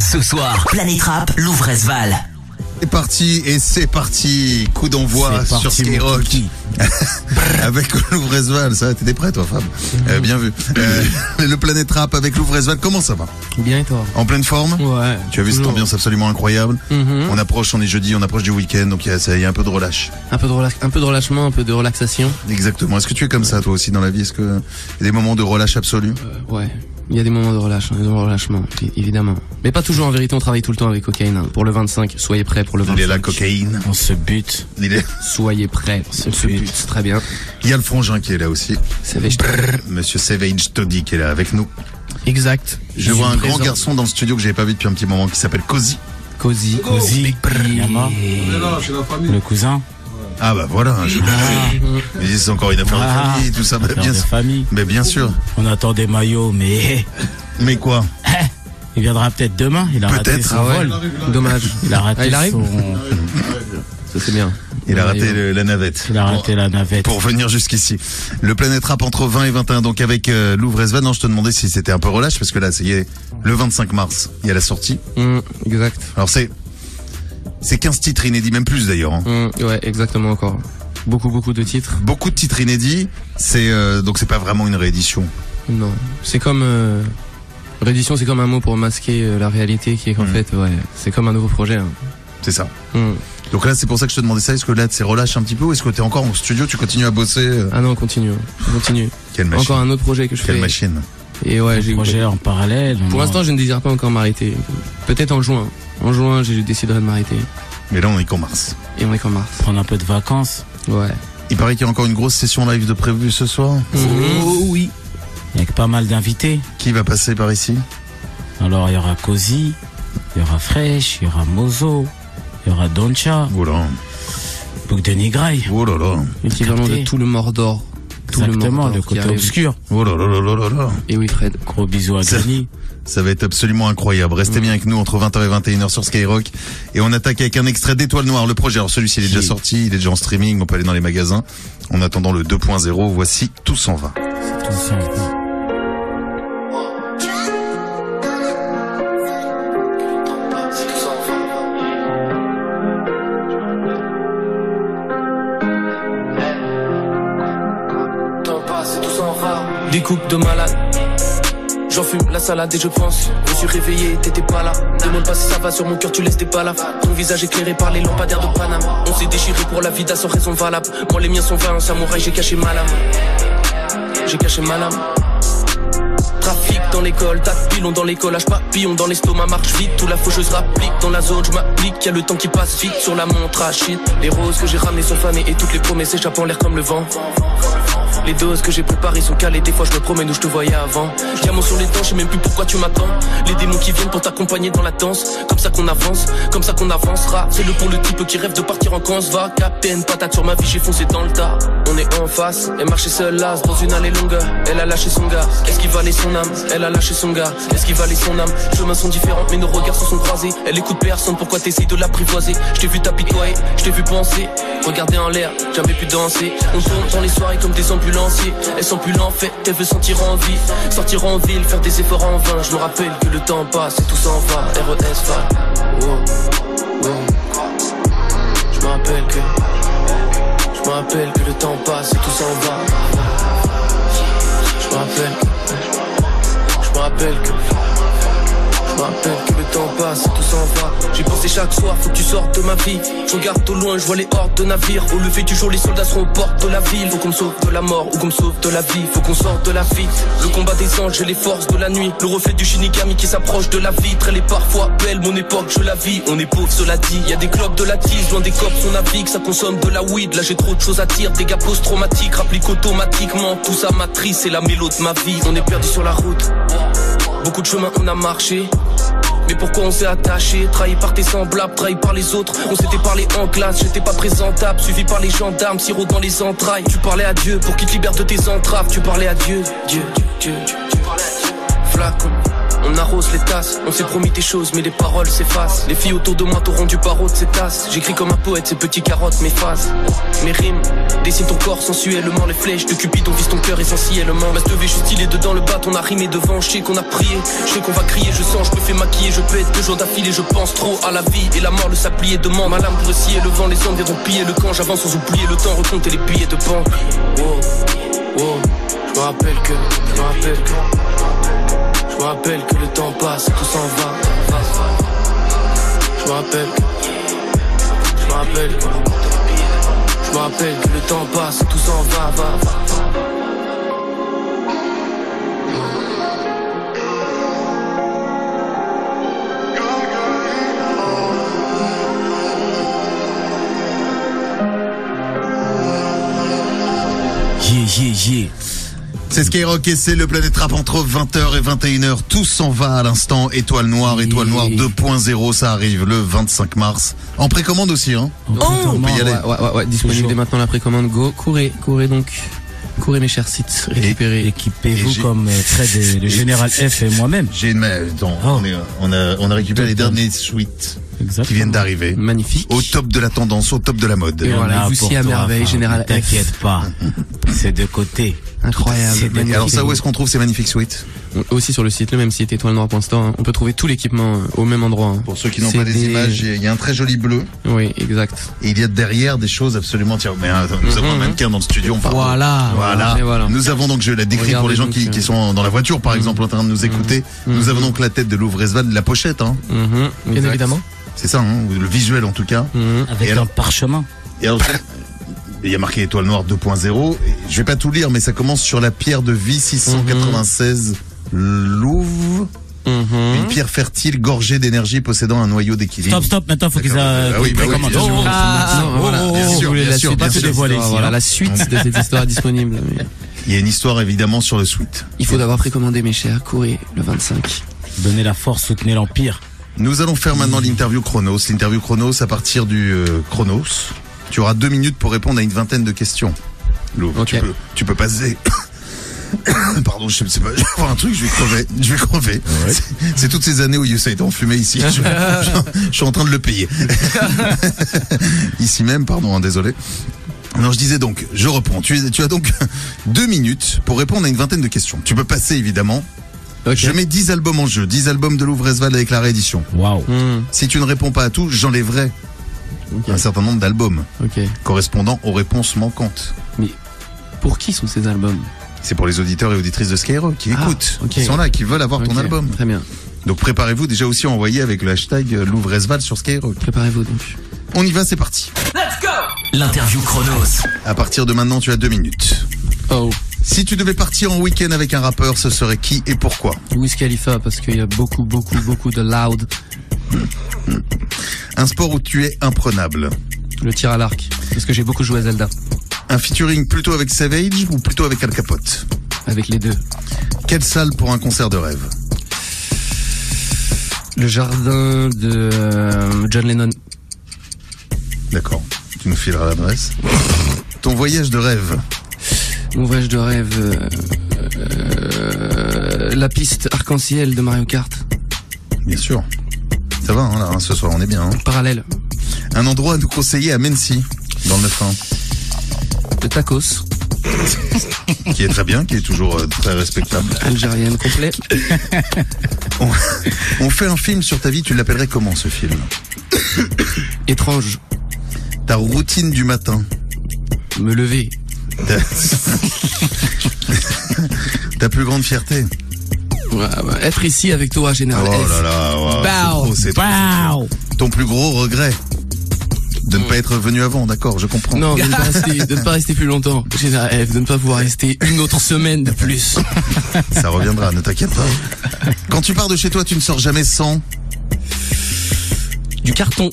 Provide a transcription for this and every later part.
Ce soir, Planète Rap, Louvresval. C'est parti et c'est parti. Coup d'envoi sur Skyrock. avec Louvresval, ça, t'étais prêt toi Fab Euh, Bien vu. Euh, le Planète Rap avec Louvresval, comment ça va? Bien et toi? En pleine forme? Ouais. Tu as vu cette ambiance absolument incroyable Mhm. On approche, on est jeudi, on approche du week-end, donc il y, a y un peu de relâche. un, peu de relâche- un peu de relâchement, un peu de relaxation. Exactement. Est-ce que tu es comme ça toi aussi dans la vie? Est-ce que il y a des moments de relâche absolu Euh, ouais. Il y a des moments de relâche, hein, de relâchement, évidemment. Mais pas toujours en vérité, on travaille tout le temps avec cocaïne. hein. Pour le 25, soyez prêts pour le 25. Il est là, cocaïne. On se bute. Il, est... Soyez prêts. C'est fait. but. Très bien. il y a le frangin qui est là aussi. Veget- Monsieur Savage Toddy qui est là avec nous. Exact. Je vois un grand garçon dans le studio que j'avais pas vu depuis un petit moment qui s'appelle Cozy. Cozy. Cozy, Yama, le cousin. Ah bah voilà. Je... Mais c'est encore une affaire Ah. de famille, tout ça. Bah, Affaire bien de sûr. famille. Mais bien sûr. On attend des maillots, mais Mais quoi il viendra peut-être demain. Il a raté Peut-être. son Ah ouais. vol. Dommage. Il a raté Ah, il arrive son. Ça c'est bien. Il a raté le- la navette. Il a raté la navette. Pour venir jusqu'ici. Le Planète Rap entre 20 et 21, donc avec euh, Louvresval. Non, je te demandais si c'était un peu relâche, parce que là, c'est y est, le 25 mars, il y a la sortie. Hum, exact. Alors c'est, c'est 15 titres inédits, même plus d'ailleurs. hein. Hum, ouais, exactement encore. Beaucoup, beaucoup de titres. Beaucoup de titres inédits, c'est euh, donc c'est pas vraiment une réédition. Non. C'est comme... Euh... Réédition, c'est comme un mot pour masquer euh, la réalité qui est qu'en Mhm. fait, ouais, c'est comme un nouveau projet. hein. C'est ça. Hum. Donc là, c'est pour ça que je te demandais ça. Est-ce que là, c'est relâche un petit peu ou est-ce que t'es encore au studio, tu continues à bosser euh, Ah non, on continue. On continue. Quelle machine Encore un autre projet que je Quelle fais. machine Et ouais, j'ai Projet en parallèle. Pour l'instant, je ne désire pas encore m'arrêter. Peut-être en juin. En juin, j'ai déciderai de m'arrêter. Mais là, on est qu'en mars. Et on est qu'en mars. prendre un peu de vacances. Ouais. Il paraît qu'il y a encore une grosse session live de prévue ce soir. Oh oui. Avec pas mal d'invités. Qui va passer par ici? Alors il y aura Cozy, il y aura Fresh, il y aura Mozo, il y aura Doncha, Oh là, Book de Nigraï. oh là là, Équivalent capté. de tout le Mordor. Tout Exactement, Mordor le côté obscur. oh là là là là là là. Et oui, Fred. Gros bisous à Granny. Ça va être absolument incroyable. Restez bien avec nous entre 20h et 21h sur Skyrock. Et on attaque avec un extrait d'Étoile Noire, le projet. Alors celui-ci, il est déjà sorti, il est déjà en streaming, on peut aller dans les magasins. En attendant le 2.0, voici Tout s'en va. Tout ça. Des coupes de malade. J'en fume la salade et je pense. Je suis réveillé, t'étais pas là. Demande pas si ça va sur mon cœur, tu laisses tes là. Ton visage éclairé par les lampadaires de Panama. On s'est déchiré pour la vida sans raison valable. Moi les miens sont vains, un samouraï, j'ai caché ma lame. J'ai caché ma. Trafic dans l'école, tas de pilons dans l'école, H papillon dans l'estomac, marche vite, tout la faucheuse rapplique dans la zone, je m'applique, y a le temps qui passe vite sur la montre à. Les roses que j'ai ramenées sont fanées et toutes les promesses échappent en l'air comme le vent. Les doses que j'ai préparées sont calées, des fois je me promène où je te voyais avant. Diamant sur les dents, je sais même plus pourquoi tu m'attends. Les démons qui viennent pour t'accompagner dans la danse. Comme ça qu'on avance, comme ça qu'on avancera. C'est le pour le type qui rêve de partir en camp, va. Captain, patate sur ma vie, j'ai foncé dans le tas. On est en face, elle marchait seule là, dans une allée longue. Elle a lâché son gars, est-ce qu'il valait son âme? Elle a lâché son gars, est-ce qu'il valait son âme? Chemins sont différents, mais nos regards se sont croisés. Elle écoute personne, pourquoi t'essayes de l'apprivoiser? Je t'ai vu t'apitoyer, je t'ai vu penser. Regarder en l'air, jamais pu danser. On tourne dans les soirées comme des ambulanciers. Elle sent plus en fait, elle veut sentir en vie. Sortir en ville, faire des efforts en vain. Je me rappelle que le temps passe et tout s'en va. RES va. Oh. Je me rappelle que. Je me rappelle que le temps passe et tout s'en va. Je me rappelle. Je me rappelle que. Je me rappelle que temps passe tout s'en va. J'y pensé chaque soir, faut que tu sortes de ma vie. Je regarde au loin, je vois les hordes de navires. Au lever du jour, les soldats seront aux portes de la ville. Faut qu'on me sauve de la mort ou qu'on me sauve de la vie. Faut qu'on sorte de la vie. Le combat des anges et les forces de la nuit. Le reflet du Shinigami qui s'approche de la vitre. Elle est parfois belle, mon époque, je la vis. On est pauvre, cela dit. Y a des clubs de la tise, loin des cops, on navigue. Ça consomme de la weed. Là, j'ai trop de choses à dire. Gars post-traumatiques, rapplique automatiquement. Tout ça matrice, c'est la mélo de ma vie. On est perdu sur la route. Beaucoup de chemins on a marché. Pourquoi on s'est attaché. Trahi par tes semblables, trahi par les autres. On s'était parlé en classe, j'étais pas présentable. Suivi par les gendarmes, sirop dans les entrailles. Tu parlais à Dieu pour qu'il te libère de tes entraves. Tu parlais à Dieu, Dieu, Dieu, Dieu, parlais à Dieu. Flacon, on arrose les tasses. On s'est promis des choses, mais les paroles s'effacent. Les filles autour de moi t'auront du barreau de ces tasses. J'écris comme un poète, ces petits carottes m'effacent. Mes rimes dessinent ton corps sensuellement. Les flèches de Cupidon visent ton cœur essentiellement. Ma je suis stylé dedans le bat, on a rimé devant. Je sais qu'on a prié, je sais qu'on va crier. Je sens, je me fais maquiller, je pète deux jours d'affilée. Je pense trop à la vie et la mort, le sablier demande. Ma lame pour scier le vent, les hommes verront piller le camp. J'avance sans oublier le temps, recompter les billets de banque. Wow, wow, je me rappelle que, je me rappelle que. Je me rappelle que le temps passe, tout s'en va. Je me rappelle, je rappelle, je rappelle que le temps passe, tout s'en va, va, yeah, yeah. C'est Skyrock et c'est le Planète Rap entre 20h et 21h. Tout s'en va à l'instant. Étoile Noire, Étoile Noire 2.0, ça arrive le 25 mars. En précommande aussi, hein. Oh, on peut y aller. Ouais, ouais, ouais, ouais, disponible dès maintenant la précommande. Go, courez, courez donc. Courez mes chers sites, récupérez. Et Équipez-vous j'ai- comme euh, Fred et le général F et moi-même. J'ai une, attends, Oh. on, est- on a, on a récupéré les derniers suites Exactement. qui viennent d'arriver. Magnifique. Au top de la tendance, au top de la mode. Et voilà, vous aussi à merveille, enfin, Général T'inquiète pas. C'est de côté. Incroyable. Alors ça, où est-ce qu'on trouve ces magnifiques suites On- Aussi sur le site, le même site étoile-noire.store, hein. on peut trouver tout l'équipement euh, au même endroit. hein. Pour ceux qui n'ont pas des- images, il y a un très joli bleu. Oui, exact. Et il y a derrière des choses absolument... Tiens, mais attends, nous avons un Mhm. mannequin dans le studio. On Voilà. Voilà. Et voilà. Nous avons donc, je la décris pour les gens donc, qui, euh, qui sont dans la voiture, par exemple, en train de nous écouter. Nous Mhm. avons donc la tête de Louvresval, la pochette, hein. Mhm, Bien exact. évidemment. C'est ça, hein, le visuel en tout cas. Mhm. Avec Et un parchemin. Et alors, il y a marqué Étoile Noire 2.0. Et Je vais pas tout lire, mais ça commence sur la pierre de vie 696 Louvre. Mhm. Une pierre fertile, gorgée d'énergie, possédant un noyau d'équilibre. Stop, stop. Maintenant, faut qu'ils euh, Ah oui, bah oui, bien sûr. Oh, oh, Ah, oh, voilà. oh, bien oh, sûr, bien la sûr, suite, bien sûr. dévoiler Voilà, voilà, hein. la suite de cette histoire est disponible. mais Il y a une histoire évidemment sur le suite. Il faut d'abord précommander mes chers, courez le 25. Donnez la force, soutenez l'Empire. Nous allons faire maintenant l'interview Chronos. L'interview Chronos à partir du euh, Chronos. Tu auras deux minutes pour répondre à une vingtaine de questions. Louvre, tu peux, tu peux passer. Pardon, je sais pas, je vais voir un truc, je vais crever, je vais crever. C'est- C'est toutes ces années où Youssef est enfumé ici. Je, je- je suis en train de le payer. ici même, pardon, hein, désolé. Non, je disais donc, je reprends. Tu, tu as donc deux minutes pour répondre à une vingtaine de questions. Tu peux passer évidemment. Je mets 10 albums en jeu, 10 albums de Louvresval avec la réédition. Waouh. Hmm, Si tu ne réponds pas à tout, j'enlèverai ok. un certain nombre d'albums correspondant aux réponses manquantes. Pour qui sont ces albums? C'est pour les auditeurs et auditrices de Skyrock qui Ah, écoutent, qui sont là, qui veulent avoir ton album. Très bien. Donc préparez-vous déjà aussi à envoyer avec le hashtag euh, Louvresval sur Skyrock. Préparez-vous donc. On y va, c'est parti. L'interview Chronos. À partir de maintenant, tu as deux minutes. Oh, Si tu devais partir en week-end avec un rappeur, ce serait qui et pourquoi? Wiz Khalifa parce qu'il y a beaucoup, beaucoup, beaucoup de loud. Un sport où tu es imprenable. Le tir à l'arc parce que j'ai beaucoup joué à Zelda Un featuring plutôt avec Savage ou plutôt avec Al Capote? Avec les deux. Quelle salle pour un concert de rêve? Le jardin de euh, John Lennon. D'accord, tu nous fileras l'adresse. Ton voyage de rêve Mon voyage de rêve. euh, euh, la piste arc-en-ciel de Mario Kart. Bien sûr. Ça va, hein, là, hein, ce soir, on est bien. hein. Parallèle. Un endroit à nous conseiller à Mency, dans le 9 De tacos. qui est très bien, qui est toujours euh, très respectable. Algérienne complet. On, on fait un film sur ta vie, tu l'appellerais comment ce film? Étrange. Ta routine du matin. Me lever. Ta, plus grande fierté. Être ici avec toi, Général Oh F. là là, wow, c'est. Waouh. Ton plus gros regret de ne pas être venu avant, d'accord, je comprends. Non, de ne, pas rester, de ne pas rester plus longtemps. Général F, de ne pas pouvoir rester une autre semaine de plus. Ça reviendra, ne t'inquiète pas. Quand tu pars de chez toi, tu ne sors jamais sans. Du carton.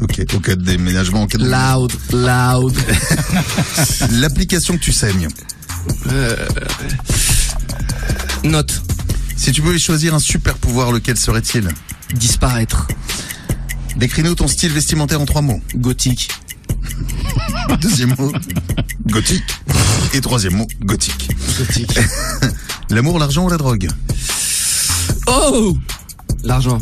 Ok, au cas de déménagement, au cas de Loud, loud. L'application que tu saignes. Note. Si tu pouvais choisir un super pouvoir, lequel serait-il? Disparaître. Décris-nous ton style vestimentaire en trois mots. Gothique. Deuxième mot, gothique. Et troisième mot, gothique. Gothique. L'amour, l'argent ou la drogue? Oh L'argent.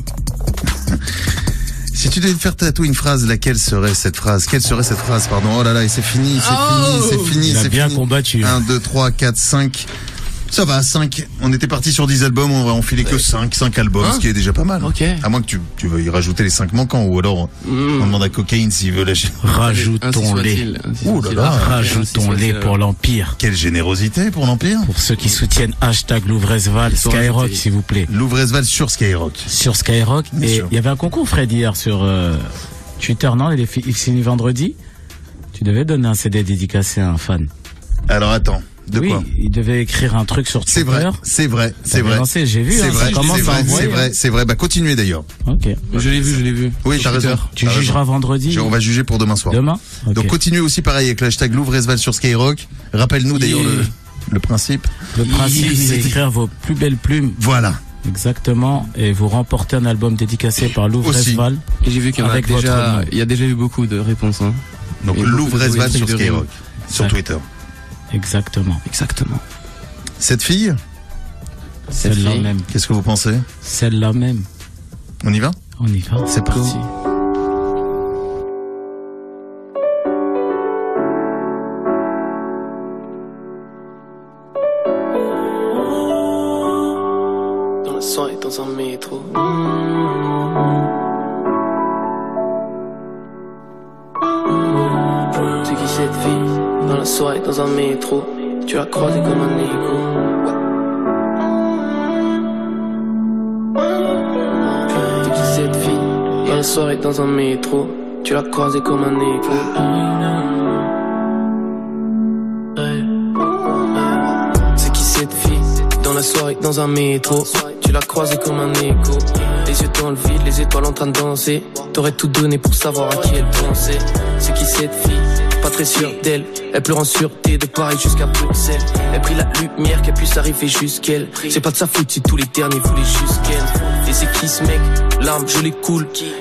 Si tu devais faire tatouer une phrase, laquelle serait cette phrase? Quelle serait cette phrase, pardon? Oh là là, et c'est fini, c'est Oh fini, c'est fini, Il a c'est bien fini. combattu. 1, 2, 3, 4, 5. Ça va, 5. On était parti sur 10 albums, on va enfiler que 5, 5 albums, Hein ce qui est déjà pas mal. Ok. À moins que tu, tu veuilles rajouter les 5 manquants, ou alors Mm. on demande à Cocaine s'il veut lâcher. Rajoutons-les. Ouh là là. Rajoutons-les pour l'Empire. Quelle générosité pour l'Empire Pour ceux qui soutiennent hashtag Louvresval, sont Skyrock s'il vous plaît. Louvresval sur Skyrock. Sur Skyrock. Bien Et il y avait un concours Fred hier sur euh, Twitter, non? Il est fi- il finit vendredi. Tu devais donner un CD dédicacé à un fan. Alors attends, de oui, quoi il devait écrire un truc sur Twitter. C'est vrai, c'est vrai, c'est vrai. J'ai vu, C'est hein, vrai, c'est vrai, c'est vrai, hein. c'est vrai. Bah continuez d'ailleurs. Ok. Je l'ai vu, je l'ai vu. Oui, t'as raison. Tu raison. jugeras vendredi Je- On va juger pour demain soir. Demain. Donc continuez aussi pareil avec l'hashtag Louvresval sur Skyrock. Rappelle-nous d'ailleurs le, le principe. Le principe, c'est écrire vos plus belles plumes. Voilà. Exactement. Et vous remportez un album dédicacé par Louvre Aussi. Esval. Et j'ai vu qu'il y en a déjà, il y a déjà eu beaucoup de réponses. Hein. Donc de Louvresval sur Skyrock. Sur Ouais. Twitter. Exactement. Exactement. Cette fille, Celle-là même. qu'est-ce que vous pensez? Celle-là même. On y va? On y va. C'est parti. Dans la soirée, dans un métro. C'est qui cette fille? Dans la soirée, dans un métro. Tu l'as croisée comme un écho. C'est qui cette fille Dans la soirée, dans un métro. Tu l'as croisée comme un écho. C'est qui cette fille Dans la soirée, dans un métro? Tu l'as croisée comme un écho Les yeux dans le vide, les étoiles en train de danser T'aurais tout donné pour savoir à qui elle pensait C'est qui cette fille très sûre d'elle. Elle pleure en sûreté de Paris jusqu'à Bruxelles. Elle prit la lumière qu'elle puisse arriver jusqu'elle. C'est pas de sa faute si tous les derniers voulaient juste qu'elle Et c'est qui ce mec? L'arme je les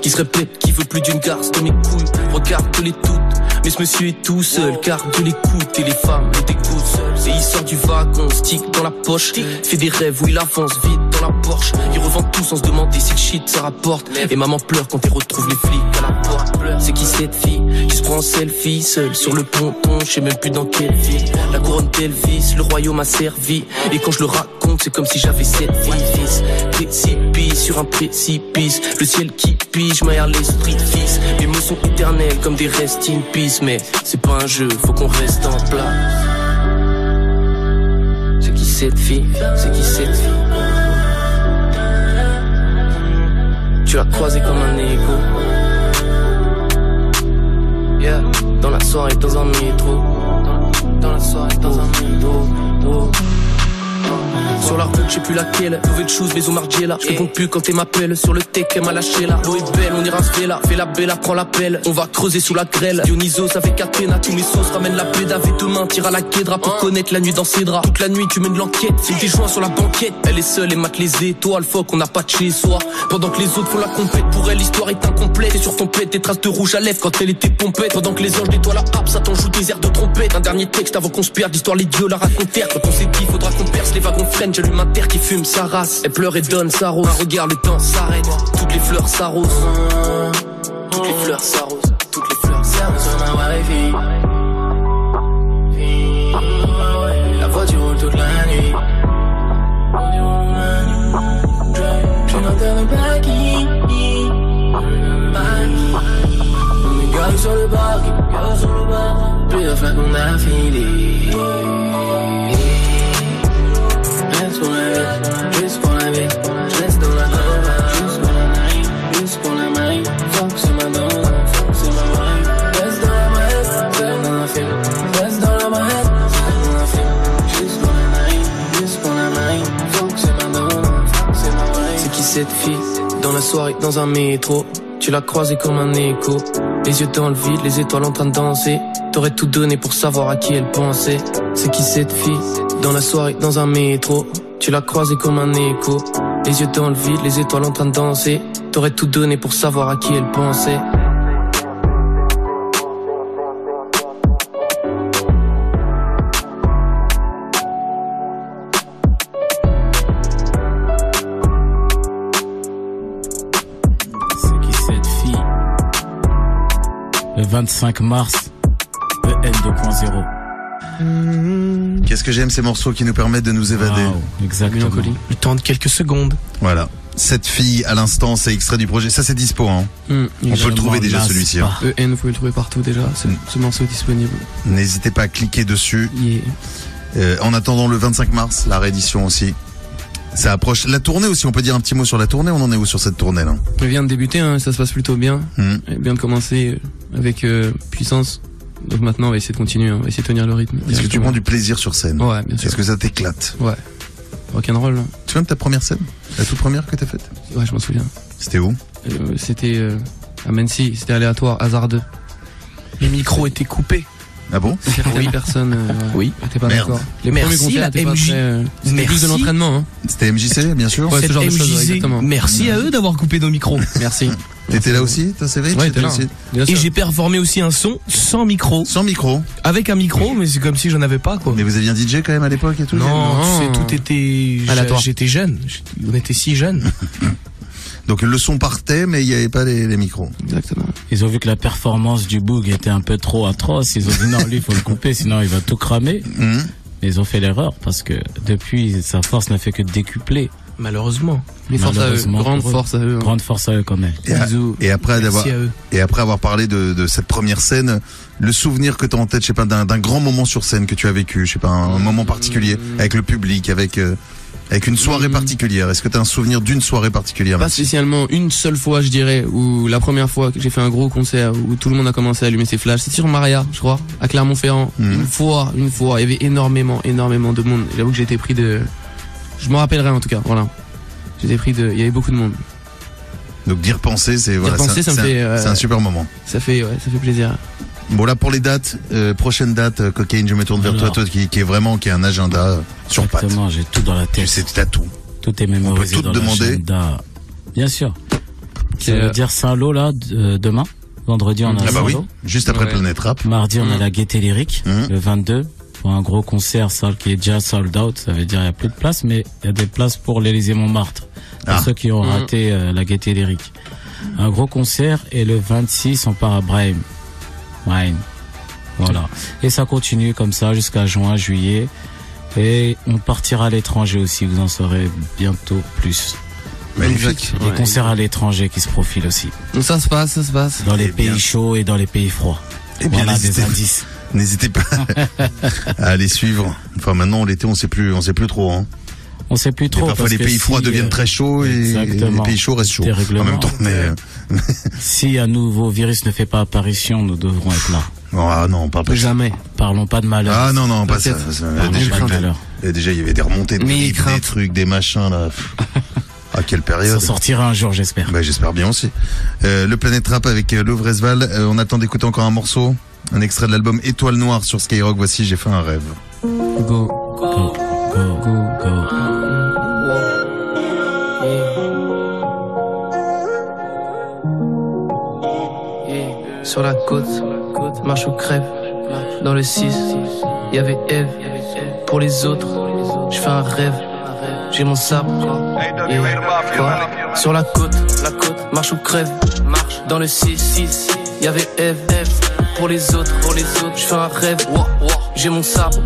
Qui se répète qui veut plus d'une garce de mes couilles? Regarde-les toutes mais ce monsieur est tout seul, car Dieu l'écoute et les femmes le dégoûtent. Et il sort du wagon, stick dans la poche, fait des rêves où il avance vite la Porsche. Il revend tout sans se demander si le shit ça rapporte. Et maman pleure quand elle retrouve les flics à la porte. C'est qui cette fille qui se prend en selfie seule sur le ponton, je sais même plus dans quelle ville. La couronne d'Elvis, le royaume a servi. Et quand je le raconte, c'est comme si j'avais sept fils. Précipice sur un précipice, le ciel qui pige, m'aère l'esprit fils. Les mots sont éternels comme des rest in peace, mais c'est pas un jeu, faut qu'on reste en place. C'est qui cette fille? C'est qui cette fille? Tu l'as croisée comme un écho. Yeah, dans la soirée, dans un métro. Dans la soirée, dans un métro. Sur la route, je sais plus laquelle. Nouvelle chose, maison Margiela. Je réponds plus quand elle m'appelle. Sur le tech, elle m'a lâché là. L'eau est belle, on ira se là. Fais la bella, prends l'appel. On va creuser sous la grêle. Dionysos avec Athéna, tous mes sauces. Ramène la pédave et demain, tire à la guédra pour connaître la nuit dans ses draps. Toute la nuit, tu mènes l'enquête. Fais tes joints sur la banquette. Elle est seule et mate les étoiles. Faut qu'on n'a pas de chez soi. Pendant que les autres font la compète. Pour elle, l'histoire est incomplète. Et sur ton pète, des traces de rouge à lèvres quand elle était pompette. Pendant que les anges nettoient la harpe, ça t'en joue des airs de trompette. Un dernier texte avant qu'on se perde. L'histoire, les dieux la racontèrent. Quand on s'est dit, faudra qu'on perce les wagons freinent. J'allume un terre qui fume sa race. Elle pleure et donne sa rose. Un regard, le temps s'arrête. Toutes les fleurs s'arrosent. Toutes les fleurs s'arrosent. Toutes les fleurs s'arrosent. La voiture roule toute la nuit. Je n'entends le parking. On est garé sur le parking. Plus de flacons d'affilée. Reste la soirée, dans un métro. Tu l'as croisée comme un écho. Les yeux dans le vide, les étoiles en train de danser. T'aurais tout donné pour savoir à qui elle pensait. C'est qui cette fille Dans la soirée, dans un métro? Tu l'as croisée comme un écho. Les yeux dans le vide, les étoiles en train de danser. T'aurais tout donné pour savoir à qui elle pensait. 25 mars, EN 2.0. Qu'est-ce que j'aime ces morceaux qui nous permettent de nous évader. Exactement. Le temps de quelques secondes. Voilà. Cette fille, à l'instant, c'est extrait du projet. Ça, c'est dispo, hein. Hum, On peut le trouver déjà, celui-ci. hein. EN, vous pouvez le trouver partout déjà. Ce, ce morceau est disponible. N'hésitez pas à cliquer dessus. Yeah. Euh, en attendant le 25 mars, la réédition aussi. Ça approche. La tournée aussi, on peut dire un petit mot sur la tournée. On en est où sur cette tournée là? Elle vient de débuter, hein, ça se passe plutôt bien. Hmm. Elle vient de commencer avec euh, puissance. Donc maintenant, on va essayer de continuer, on va essayer de tenir le rythme. Est-ce que tu prends du plaisir sur scène? Ouais, bien sûr. Est-ce que ça t'éclate? Ouais. Rock'n'roll, hein. Tu te souviens de ta première scène? La toute première que t'as faite? Ouais, je m'en souviens. C'était où? Euh, c'était euh, à Mency, c'était aléatoire, hasardeux. Les micros étaient coupés. Ah bon Oui, personne. euh, Oui. était pas d'accord. Les Merci, premiers concerts la MJ. euh, C'était plus de l'entraînement, hein. C'était MJC, bien sûr. Ouais, ce genre de choses, MJC, exactement. Merci à eux d'avoir coupé nos micros. Merci. T'étais là aussi T'as CV Ouais, T'étais t'es là. aussi Et j'ai performé aussi un son sans micro. Sans micro. Avec un micro, mais c'est comme si j'en avais pas, quoi. Mais vous aviez un DJ quand même à l'époque et tout Non, Non. tu sais, tout était. Aléatoire. J'étais jeune. On était si jeunes. Donc le son partait, mais il n'y avait pas les, les micros. Exactement. Ils ont vu que la performance du Boog était un peu trop atroce. Ils ont dit non, lui, il faut le couper, sinon il va tout cramer. Hum. Mais ils ont fait l'erreur parce que depuis, sa force n'a fait que décupler. Malheureusement. Mais force à eux. Grande pour eux. force à eux. hein. Grande force à eux quand même. Et, à- et après d'avoir Merci à eux. et après avoir parlé de, de cette première scène, le souvenir que tu as en tête, je sais pas, d'un d'un grand moment sur scène que tu as vécu, je sais pas, un, moment particulier avec le public, avec euh, avec une soirée Mm. particulière. Est-ce que tu as un souvenir d'une soirée particulière Pas spécialement une seule fois, je dirais, où la première fois que j'ai fait un gros concert où tout le monde a commencé à allumer ses flashs, c'est sur Maria, je crois, à Clermont-Ferrand. Mhm. Une fois, une fois, il y avait énormément, énormément de monde. J'avoue que j'ai été pris de, je me rappellerai en tout cas, voilà. J'étais pris de, il y avait beaucoup de monde. Donc d'y repenser, c'est voilà, c'est un- euh, super moment. Ça fait, ouais, ça fait plaisir. Bon là pour les dates, euh, prochaine date, euh, cocaïne, je me tourne vers toi, Alors. toi qui, qui est vraiment qui est un agenda euh, sur pattes. Exactement, j'ai tout dans la Tu tête. sais, tu as tout. Tout est mémorisé On peut tout dans demander. l'agenda. Bien sûr. Ça veut dire Saint-Lô, là, d- euh, demain? Vendredi, on a Ah bah oui, Saint-Lô. juste après Ouais. Planète Rap. Mardi, on a Mm. la Gaieté Lyrique, Mm. le 22, pour un gros concert, salle qui est déjà sold out. Ça veut dire il y a plus de place, mais il y a des places pour l'Élysée Montmartre. Pour Ah. ceux qui ont Mm. raté euh, la Gaieté Lyrique. Un gros concert et le 26, on part à Brahim. Brahim. Voilà. Et ça continue comme ça jusqu'à juin, juillet. Et on partira à l'étranger aussi, vous en saurez bientôt plus. Magnifique. Des Ouais. concerts à l'étranger qui se profilent aussi. Ça se passe, ça se passe. Dans les Eh bien. pays chauds et dans les pays froids. Eh bien, voilà des n'hésitez- indices. N'hésitez pas à aller suivre. Enfin maintenant l'été on sait plus, on sait plus trop. Hein. On sait plus Et trop. parfois parce les que pays froids si, deviennent très chauds et, et les pays chauds restent chauds. En même temps, mais euh, Si un nouveau virus ne fait pas apparition, nous devrons être là. ah non, on parle pas. ça. Jamais. Parlons pas de malheur. Ah non non pas ça. Ça- Parlons déjà, pas de malheur. et déjà il y avait des remontées de des trucs, des machins là. Ah quelle Ça période. sortira un jour, j'espère. Bah, j'espère bien aussi. Euh, le Planète Rap avec euh, Lovresval. Euh, on attend d'écouter encore un morceau, un extrait de l'album Étoile Noire sur Skyrock. Voici, j'ai fait un rêve. Go, Go, go, go. go. Sur la côte, marche ou crève. Dans le 6, y avait Eve. Pour les autres, je un rêve. J'ai mon sabre. Quoi? Sur la côte, la côte, marche ou crève. Marche. Dans le 6, 6, y avait Eve. Pour les autres, pour les autres, je fais un rêve. J'ai mon sabre,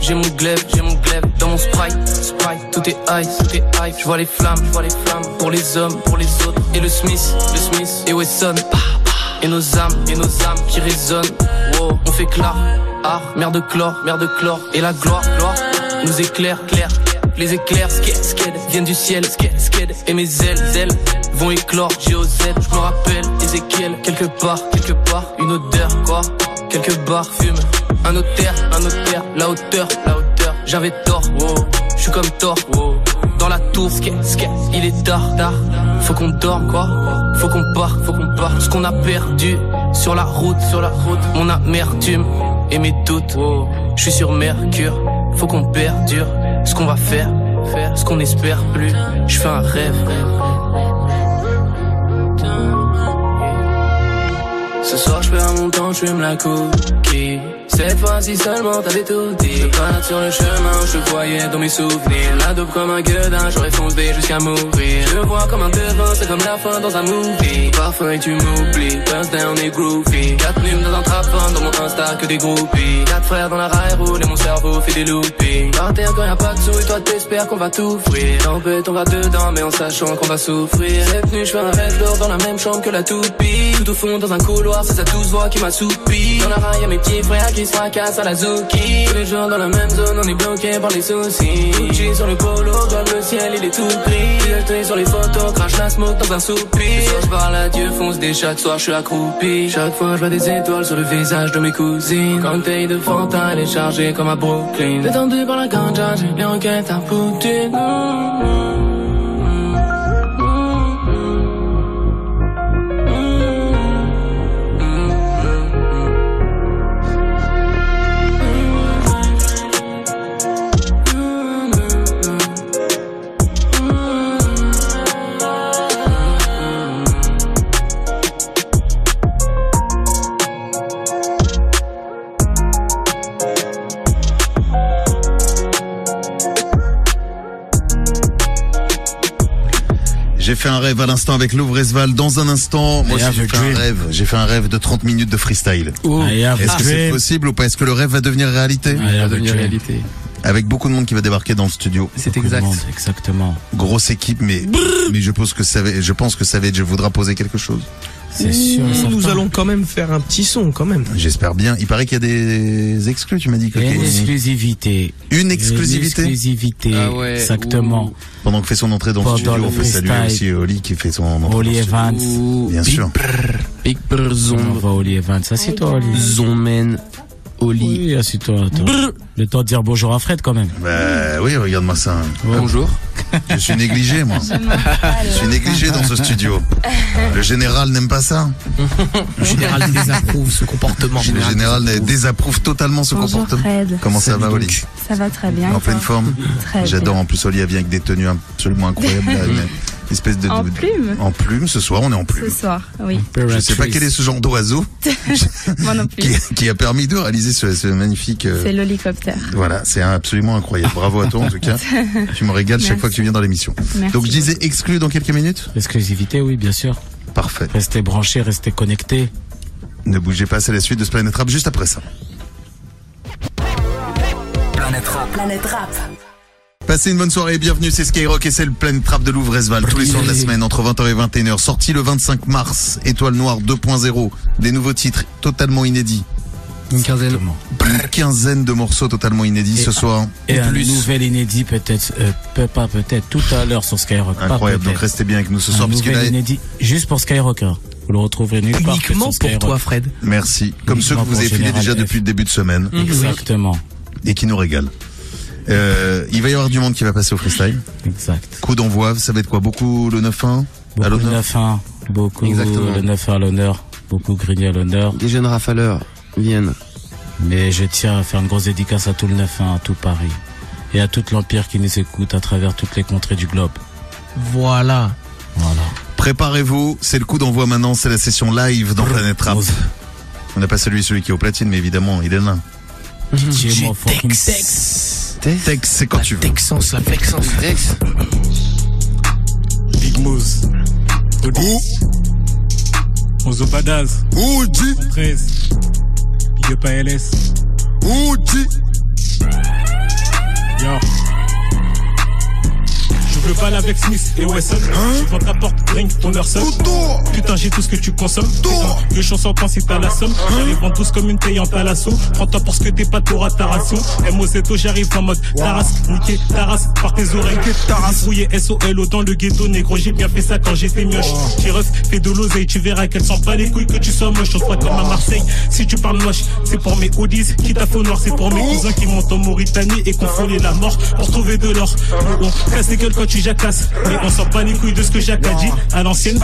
j'ai mon glaive, j'ai mon glaive. Dans mon sprite, sprite, tout est high, tout est high. Je vois les flammes, je vois les flammes. Pour les hommes, pour les autres. Et le Smith, le Smith, et Wesson. Et nos âmes, et nos âmes qui résonnent. Wow, on fait clar, art, mer de chlore, mer de chlore. Et la gloire, gloire, nous éclaire, clair. Les éclairs, sked, sked, viennent du ciel, sked, sked. Et mes ailes, ailes, vont éclore. G.O.Z, je me rappelle, Ezekiel, quelque part, quelque part. Une odeur, quoi, quelque barres, fume. Un notaire, un notaire, la hauteur, la hauteur. J'avais tort, wow, je suis comme Thor, wow. Dans la tour, sked, sked, il est tard, tard. Faut qu'on dorme, quoi. Faut qu'on parte, faut qu'on parte. Ce qu'on a perdu sur la route, sur la route. Mon amertume et mes doutes. Je suis sur Mercure, faut qu'on perdure. Ce qu'on va faire, faire ce qu'on espère plus. Je fais un rêve. Ce soir je perds mon temps, je fume la cookie Cette fois-ci seulement t'avais tout dit Je passe sur le chemin je voyais dans mes souvenirs La dope comme un gueudin, j'aurais foncé jusqu'à mourir te vois comme un devin, c'est comme la fin dans un movie. Parfum et tu m'oublies, burst down et groovy. Quatre numes dans un trap dans mon Insta que des groupies. Quatre frères dans la raille roule et mon cerveau fait des loopings. Par terre quand y'a pas de sous et toi t'espères qu'on va tout frire. Tempête, on va dedans, mais en sachant qu'on va souffrir. Cette nuit, je fais un rêve d'or dans la même chambre que la toupie. Tout au fond, dans un couloir, c'est sa douce voix qui m'assoupit. Dans la raille, y'a mes petits frères qui se fracassent à la Zuki. Tous les jours dans la même zone, on est bloqué par les soucis. Gucci sur le polo, comme le ciel, il est tout gris. Filtré sur les photos, crache la smoke dans un soupir. Le soir, je parle à Dieu, fonce des chaque soir, je suis accroupi. Chaque fois, je vois des étoiles sur le visage de mes cousines. T'es de Fanta, elle est chargée comme à Brooklyn. Détendu par la ganja, j'ai les enquêtes à. Rêve à l'instant avec Louvresval. Dans un instant, moi j'ai fait un rêve. J'ai fait un rêve de 30 minutes de freestyle. Est-ce que c'est possible ou pas? Est-ce que le rêve va devenir réalité? Ça va devenir. Avec beaucoup de monde qui va débarquer dans le studio. C'est exact. monde, Exactement. Grosse équipe, mais mais je pense que ça va- je pense que Savage voudra poser quelque chose. C'est sûr. et Nous certain. allons quand même faire un petit son quand même. J'espère bien. Il paraît qu'il y a des exclus. Tu m'as dit Une exclusivité. une exclusivité. Une exclusivité. Ah ouais, Exactement. Pendant que fait son entrée dans le Pendant studio, le on fait saluer aussi Oli qui fait son entrée Oli dans le studio. Evans. Bien Big sûr. Brr, Big Brr On va Oli Evans. Assieds-toi, Oli. Oli. Oui, assieds-toi. Le temps de dire bonjour à Fred quand même. Bah oui, regarde-moi ça. Bonjour. Je suis négligé, moi. Je suis négligé dans ce studio. Le général n'aime pas ça. Le général désapprouve ce comportement. Le général désapprouve totalement ce Bonjour comportement. Fred, Comment ça va, Oli ça va très bien. En pleine forme J'adore. En plus, Oli elle vient avec des tenues absolument incroyables. espèce de. En de- plume en plume. Ce soir, on est en ce plume. soir, oui. Je sais pas quel est ce genre d'oiseau Moi non plus. qui, qui a permis de réaliser ce, ce magnifique. euh, C'est l'hélicoptère. Voilà, c'est absolument incroyable. Bravo à toi en tout cas. Tu me régales chaque fois que tu viens dans l'émission. Merci. Donc je disais exclu dans quelques minutes Exclusivité, oui, bien sûr. Parfait. Restez branchés, restez connectés. Ne bougez pas, c'est la suite de ce Planet Rap juste après ça. Planète Rap. Planète Rap. Passez une bonne soirée et bienvenue, c'est Skyrock et c'est le Planet Rap de Louvresval tous les soirs de la semaine entre 20h et 21h. Sorti le 25 mars, Étoile Noire 2.0, des nouveaux titres totalement inédits. Une quinzaine. Une quinzaine de morceaux totalement inédits ce soir. Et un plus. nouvel inédit peut-être, euh, peut pas peut-être, tout à l'heure sur Skyrock. pas Incroyable, donc restez bien avec nous ce Un soir parce que nouvel là, inédit juste pour Skyrock. hein. Vous le retrouverez nulle part que Uniquement pour Skyrock. toi, Fred. merci. Comme ceux que vous avez filés déjà F. depuis le début de semaine Exactement. et qui nous régalent. Euh, il va y avoir du monde qui va passer au freestyle. Exact. Coup d'envoi, ça va être quoi? Beaucoup le 9-1 à Beaucoup de l'honneur? 9-1, beaucoup Exactement. le 9 à l'honneur, beaucoup grigné à l'honneur. Des jeunes rafaleurs viennent. Mais je tiens à faire une grosse dédicace à tout le 9-1, à tout Paris. Et à tout l'Empire qui nous écoute à travers toutes les contrées du globe. Voilà. Voilà. Préparez-vous, c'est le coup d'envoi maintenant, c'est la session live dans Planète Rap. On n'a pas celui, celui qui est au platine, mais évidemment, il est là. J'ai motherfucking Tex. C'est quand tu veux. Texance, la Texance. Tex. Big Moose. Audi. Ozo Badaz. Oudi, 13. Big Up ALS. Oudi. Yo. Je balle avec Smith et Wesson. Je vends ta porte, ring, ton Urson. Putain, j'ai tout ce que tu consommes. Putain, deux chansons quand c'est à la somme. J'arrive en douce comme une payante à l'assaut. Prends-toi pour ce que t'es pas, t'auras ta ration. MOZO, j'arrive en mode Taras. Niquer Taras par tes oreilles. Taras. Rouillé SOLO dans le ghetto négro. J'ai bien fait ça quand j'étais mioche. Tiref, fais de l'oseille, tu verras qu'elle sent pas les couilles que tu sois moche. On soit comme à Marseille. Si tu parles moche, c'est pour mes hoodies. Qui t'a fait noir, c'est pour mes cousins qui montent en Mauritanie et qu'on folie la mort pour trouver de l'or. On casse les gueules quand tu jacasses. Mais on sent pas les couilles de ce que Jacques a dit à l'ancienne.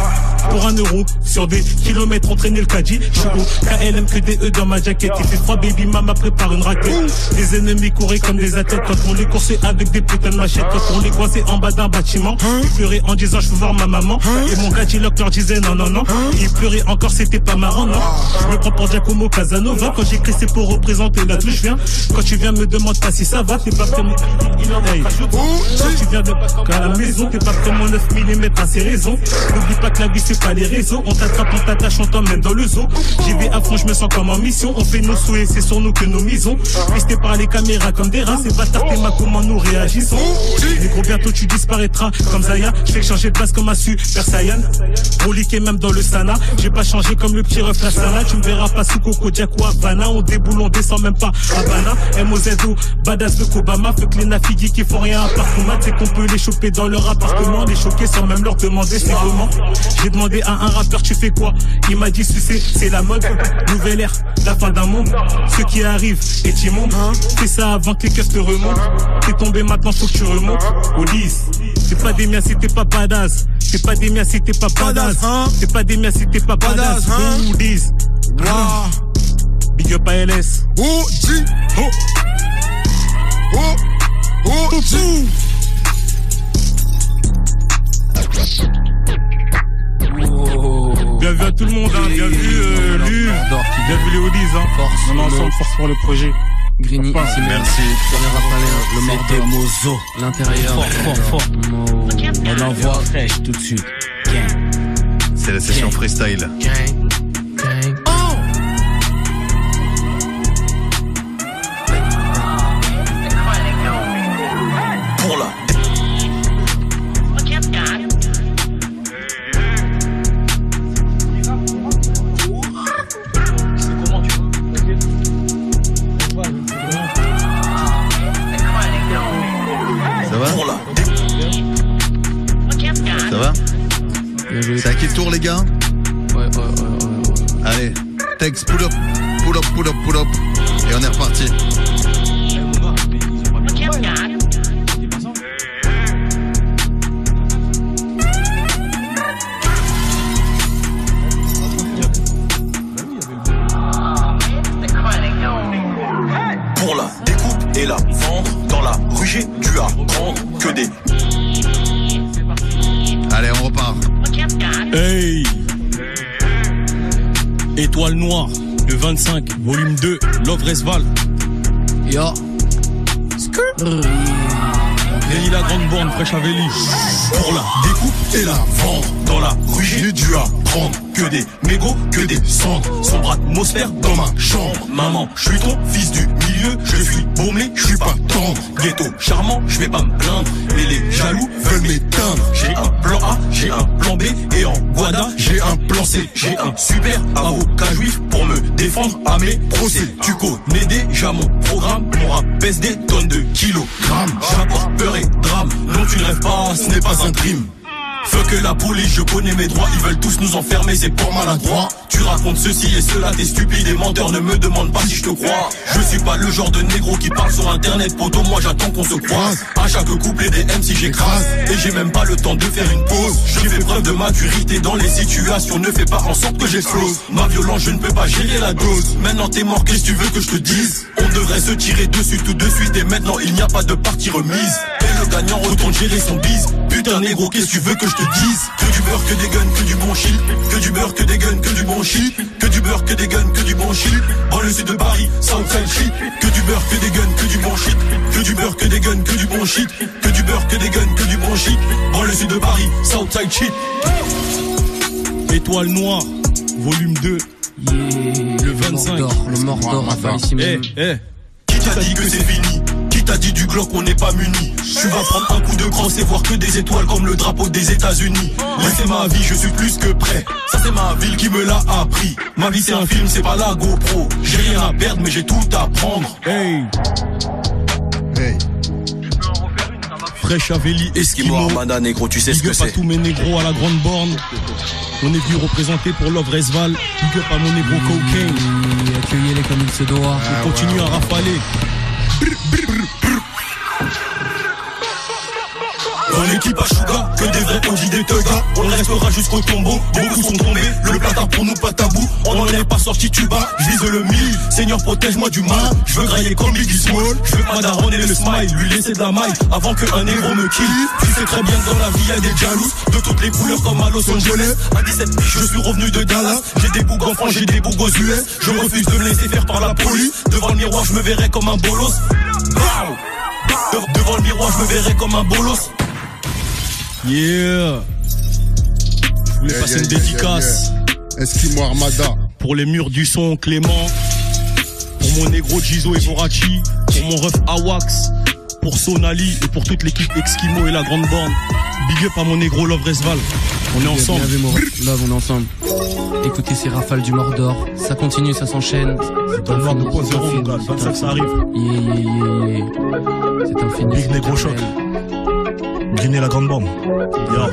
Pour un euro, sur des kilomètres, on traînait le caddie. Je suis au KLM que des E dans ma jaquette. Il fait froid, baby mama prépare une raquette. Les ennemis couraient comme des athlètes quand on les coursait avec des putains de machettes. Quand on les coincait en bas d'un bâtiment. Ils pleuraient en disant je veux voir ma maman. Et mon Lock leur disait non, non, non. Ils pleuraient encore, c'était pas marrant, non. Je me prends pour Giacomo Casanova. Quand j'écris, c'est pour représenter d'où je viens. Quand tu viens, me demande pas si ça va. T'es pas comme il en rajoute. Quand tu viens de la maison. T'es pas vraiment 9 mm à ces raisons. N'oublie pas que la vie c'est pas les réseaux. On t'attrape, on t'attache, on t'emmène dans le zoo. J'y vais à fond, je me sens comme en mission. On fait nos souhaits, c'est sur nous que nous misons. Pisté par les caméras comme des rats. C'est bâtard, t'es ma comment nous réagissons. Les gros, bientôt tu disparaîtras comme Zaya. Je fais que changer de place comme un super Saiyan. Reliqué même dans le sana. J'ai pas changé comme le petit ref sana. Tu me verras pas sous Coco Jack ou Havana. On déboule, on descend même pas Havana. MOZO, badass de Kobama. Fuck les nafigis qui font rien à part Kouma. C'est qu'on peut les choper dans leur appartement. Les choquer sans même leur demander c'est comment. J'ai demandé à un rappeur, tu fais quoi? Il m'a dit, sucer, c'est la mode. Nouvelle ère, la fin d'un monde. Ce qui arrive est immonde. Fais ça avant que les caisses te remontent. T'es tombé maintenant, faut que tu remontes. Lys. T'es pas des miens si t'es pas badass. T'es pas des miens si t'es pas badass. T'es pas des miens si t'es pas badass. Au lys. Big up à LS. Oh, G. Oh. Oh. Oh, Bien vu à tout le monde, hein. bien vu euh, Lu, bien vu les Oldies, hein. Force. On est ensemble, force pour le projet. Grigny, Enfin, ici même. Merci. Le C'était. Mozo. L'intérieur. Fort, fort, fort. On envoie fraîche tout de suite. C'est la session freestyle. Les gars Ouais, ouais, ouais, ouais, ouais. Allez, texte, pull up, pull up, pull up, pull up. Et on est reparti. Le 25, volume 2, Love Resval. Yo. Nelly la grande borne, fraîche Avélie. pour la découpe et la vendre dans la rue j'ai dû que des mégots, que des cendres. Sombre atmosphère dans ma chambre. Maman je suis ton fils du milieu. Je suis baumé je suis pas tendre. Ghetto charmant je vais pas me plaindre. Mais les jaloux veulent m'éteindre. J'ai un plan A j'ai un plan B. Et en Guada j'ai un plan C. J'ai un super avocat juif pour me défendre à mes procès. Tu connais déjà mon programme. Mon rap pèse des tonnes de kilogrammes. J'apporte peur et drame. Non tu ne rêves pas ce n'est pas un dream Fuck la police, je connais mes droits, ils veulent tous nous enfermer, c'est pour maladroit. Tu racontes ceci et cela, t'es stupide et menteur, ne me demande pas si je te crois. Je suis pas le genre de négro qui parle sur internet, poto, moi j'attends qu'on se croise. À chaque couplet des MC j'écrase, et j'ai même pas le temps de faire une pause. Je fais preuve de maturité dans les situations, ne fais pas en sorte que j'explose. Ma violence, je ne peux pas gérer la dose. Maintenant t'es mort, qu'est-ce que tu veux que je te dise? On devrait se tirer dessus tout de suite, et maintenant il n'y a pas de partie remise. Et le gagnant retourne gérer son bise. Putain négro, qu'est-ce que tu veux que je te dise Que du beurre, que des guns, que du bon shit. Que du beurre, que des guns, que du bon shit. Que du beurre, que des guns, que du bon shit. Dans le sud de Paris, Southside shit. Que du beurre, que des guns, que du bon shit. Que du beurre, que des guns, que du bon shit. Que du beurre, que des guns, que du bon shit. Dans le sud de Paris, Southside shit. Étoile noire, volume 2. Yeah. Le 25. Mordor, le Mordor, Rafale ici Eh, même. eh. Qui t'a dit que c'est fini Qui t'a dit du Glock on n'est pas muni Tu vas prendre un coup de crosse et voir que des étoiles comme le drapeau des États-Unis. Laissez ma vie, je suis plus que prêt. Ça c'est ma ville qui me l'a appris. Ma vie c'est un film, c'est pas la GoPro. J'ai rien à perdre mais j'ai tout à prendre. Hey, Hey. Avélie, Esquimau, Esquimau. Armada, négro, tu sais ce que c'est. tous mes négros à la grande borne. On est venu représenter pour Love Resval. Big up à mon négro Cocaine. Accueillez-les comme il se doit. On continue à rafaler. Dans l'équipe à Chouga, que des vrais OG des thugs. On restera jusqu'au tombeau. Beaucoup sont tombés, le platard pour nous pas tabou. On n'en est pas sorti tu bas, je vise le mille. Seigneur protège-moi du mal. Je veux grailler comme Biggie Small. Je veux que ma daronne ait le smile, lui laisser de la maille avant que un négro me kill. Tu sais très bien que dans la vie y a des jalouses de toutes les couleurs comme à Los Angeles. À 17 piges, je suis revenu de Dallas. J'ai des bougs en France, j'ai des bougs aux US. Je refuse de me laisser faire par la police. Devant le miroir, je me verrai comme un bolos. Devant le miroir, je me verrai comme un bolos. Yeah. Je voulais Yeah, passer yeah, une yeah, dédicace yeah, Esquimo Armada. pour les murs du son Clément, pour mon négro Gizo et Borachi, pour mon ref Awax, pour Sonali et pour toute l'équipe Esquimo et la Grande Borne. Big up à mon négro Love Resval. On est ensemble. Bien. Love, on est ensemble. Écoutez ces rafales du Mordor. Ça continue, ça s'enchaîne. C'est Dans le noir infini, 2.0, c'est mon infini, gars, c'est 25 ça arrive. Yeah, yeah, yeah, yeah. C'est infini. Big c'est Negro Choc. Griner la Grande. Yeah.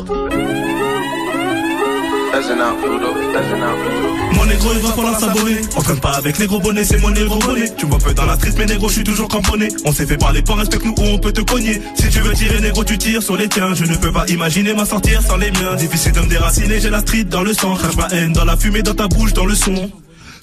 Mon négro il va falloir s'abonner. On traîne pas avec les gros bonnets, c'est mon négro bonnet. Tu vois peu dans la triste mais négro je suis toujours cramponné. On s'est fait parler pas respecte-nous ou on peut te cogner. Si tu veux tirer négro tu tires sur les tiens. Je ne peux pas imaginer m'en sortir sans les miens. Difficile de me déraciner, j'ai la street dans le sang. Crache ma haine dans la fumée, dans ta bouche, dans le son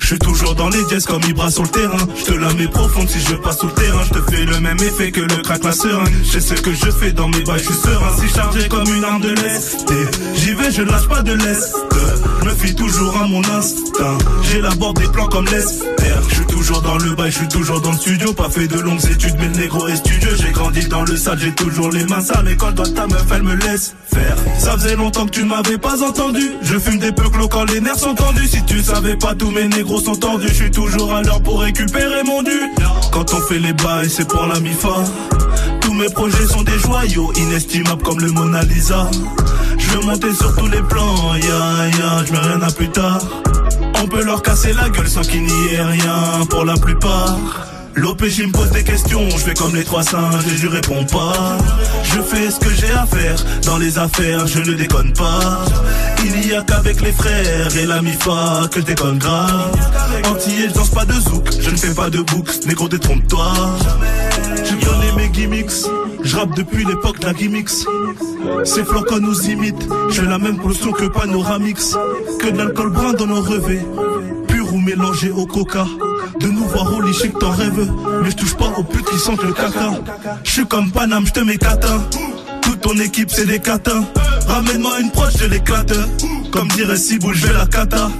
je suis toujours dans les jazz comme Ibra sur le terrain. Je te la mets profonde si je passe sous le terrain. Je te fais le même effet que le crack la seringue. Je ce que je fais dans mes bails, je suis serein. Si chargé comme une arme de l'Est. J'y vais, je lâche pas de l'Est. Je me fie toujours à mon instinct. J'élabore des plans comme l'Esther. Je suis toujours dans le bail, je suis toujours dans le studio. Pas fait de longues études, mais le négro est studieux. J'ai grandi dans le sale, j'ai toujours les mains sales. Mais quand ta meuf, elle me laisse faire. Ça faisait longtemps que tu m'avais pas entendu. Je fume des peuples quand les nerfs sont tendus. Si tu savais pas, tous mes négros Je suis toujours à l'heure pour récupérer mon dû. Quand on fait les bails, c'est pour la mi-fa. Tous mes projets sont des joyaux, inestimables comme le Mona Lisa. Je veux monter sur tous les plans, ya ya, je mets rien à plus tard. On peut leur casser la gueule sans qu'il n'y ait rien pour la plupart. L'OPJ me pose des questions, je fais comme les trois singes et je réponds pas. Je fais ce que j'ai à faire, dans les affaires je ne déconne pas. Il y a qu'avec les frères et la MIFA que je déconne grave. Antillais, je danse pas de zouk, je ne fais pas de books, négro détrompe-toi. Je connais mes gimmicks, je rappe depuis l'époque de la gimmicks. C'est flanc qu'on nous imite, j'ai la même potion que Panoramix. Que de l'alcool brun dans nos revêts, mélangé au coca. De nous voir au lit, je sais que t'en rêves, mais je touche pas aux putes qui sentent le caca. Je suis comme Paname, je te mets catin. Toute ton équipe c'est des catins. Ramène-moi une proche, je l'éclate. Comme dirait Sibou, je vais la cata.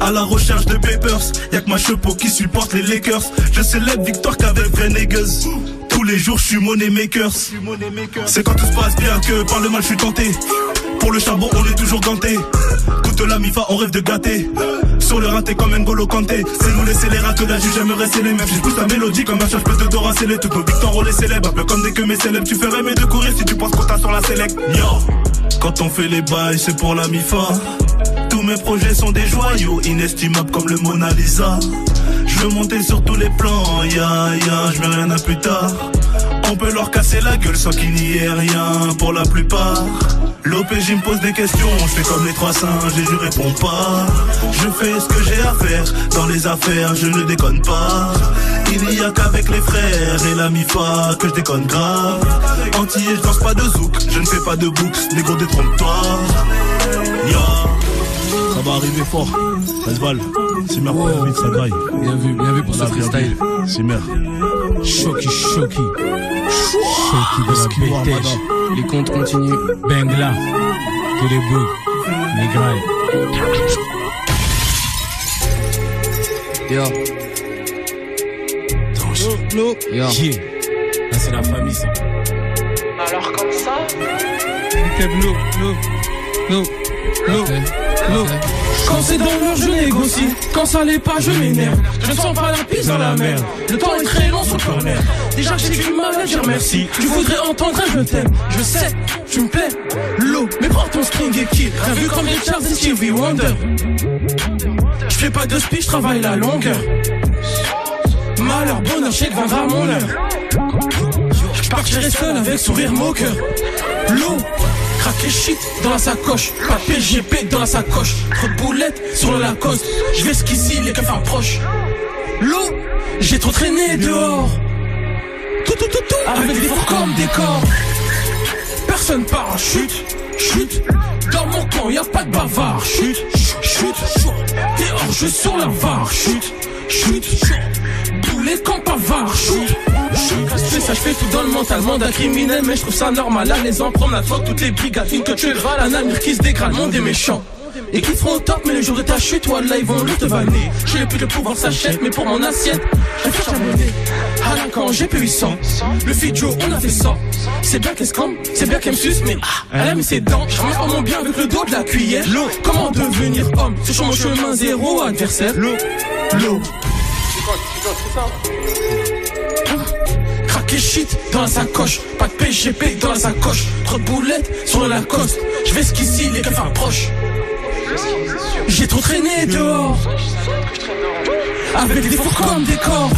À la recherche de papers, y'a que ma chepo qui supporte les Lakers. Je célèbre victoire qu'avec négueuse. Tous les jours, je suis money makers. C'est quand tout se passe bien que par le mal, je suis tenté. Pour le charbon, on est toujours ganté. Toute la mifa, on rêve de gâter. Sur le raté comme N'Golo Kanté. C'est nous les scélérats que la juge aimerait les mêmes. Je pousse la mélodie comme un je peux te doraceler. Toutes nos victoires, les célèbre. Un peu comme dès que mes célèbres, tu ferais mieux de courir si tu penses qu'on t'a sur la select. Yo! Quand on fait les bails, c'est pour la mifa. Tous mes projets sont des joyaux, inestimables comme le Mona Lisa. Je veux monter sur tous les plans, ya ya, je mets rien à plus tard. On peut leur casser la gueule sans qu'il n'y ait rien pour la plupart. L'OPJ me pose des questions, je fais comme les trois singes et je réponds pas. Je fais ce que j'ai à faire, dans les affaires je ne déconne pas. Il y a qu'avec les frères et la MIFA que je déconne grave. Antillais, je danse pas de zouk, je ne fais pas de books, négro détrompe-toi. Ça va arriver fort. Resval. C'est ma première vie de sa graille. Bien vu, bien vu pour ce freestyle. C'est mère. Choki, choki. Choki de la. Armada. Les comptes continuent. Bengla. Que les bouts. Les grailles. Yo, yo. Yeah. Là, c'est la famille, ça. L'eau, l'eau, l'eau, l'eau, l'eau. Quand c'est dans l'heure, je négocie. Quand ça l'est pas, je m'énerve. Je ne sens pas la pisse dans la merde. Le temps est très long sur le corner. Déjà, j'ai du mal à dire merci. Tu voudrais entendre un je t'aime. Je sais, tu me plais. L'eau, mais prends ton string et kill. T'as vu comme Richard et Stevie Wonder? Je fais pas de speech, je travaille la longueur. Malheur, bonheur, chèque viendra mon heure. Je partirai seul avec sourire moqueur. L'eau, craqué shit dans la sacoche. Pas PGP dans la sacoche. Trop de boulettes sur le Lacoste. Je vais qu'ici les keufs approchent. L'eau, j'ai trop traîné dehors. Tout, tout, tout, tout, avec des fours comme décor. Personne parachute, chute. Dans mon camp, y a pas de bavard. Chute, chute, chute. T'es hors jeu sur la var. Chute, chute, chute. Boulet comme pavard. Chute, chute. Je fais ça, je fais tout dans le mentalement d'un criminel, mais je trouve ça normal. À les en promenade, fuck toutes les brigades. Que tu es ras, la namure qui se dégrade, monde est méchant. Et qui feront au top, mais le jour de ta chute, là ils vont le te vanner. J'ai plus de pouvoir s'achète, mais pour mon assiette, je fais charbonner. La quand j'ai 800. Le Fidjo, on a fait ça. C'est bien qu'elle se campe, c'est bien qu'elle me suce, mais ah, elle aime ses dents. Je pas mon bien avec le dos de la cuillère. Comment devenir homme? C'est sur mon chemin zéro adversaire. L'eau, l'eau. Craquer shit dans la sacoche, pas de PGP dans la sacoche, trop de boulettes sur la coste. Je vais qu'ici les keufs approchent. J'ai trop traîné dehors, avec des fours comme des corps.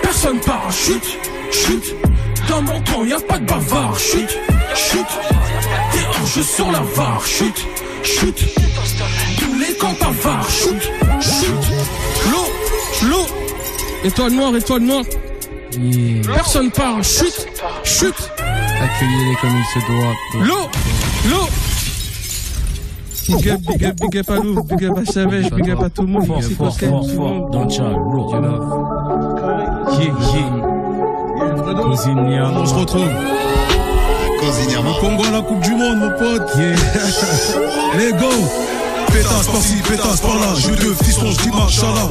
Personne parachute, chute. Dans mon camp, y a pas de bavard, chute, chute. T'es ange sur la var, chute, chute. Tous les camps bavards, chute, chute. L'eau, l'eau. Étoile noire, étoile noire. Personne parle, chute, chute. Accueillez-les comme il se doit. L'eau, l'eau. Big up, big up, big up à Louvre, big up à Savage, big up à tout le monde. Fort, fort, fort, le fort. Dans le chat, lourd. Yeah, yeah. Cousine On se retrouve. Cosinièrement. Au Congo à la Coupe du Monde, mon pote. Let's go. Pétasse par-ci, pétasse par-là. Jeu de fiston, je dis.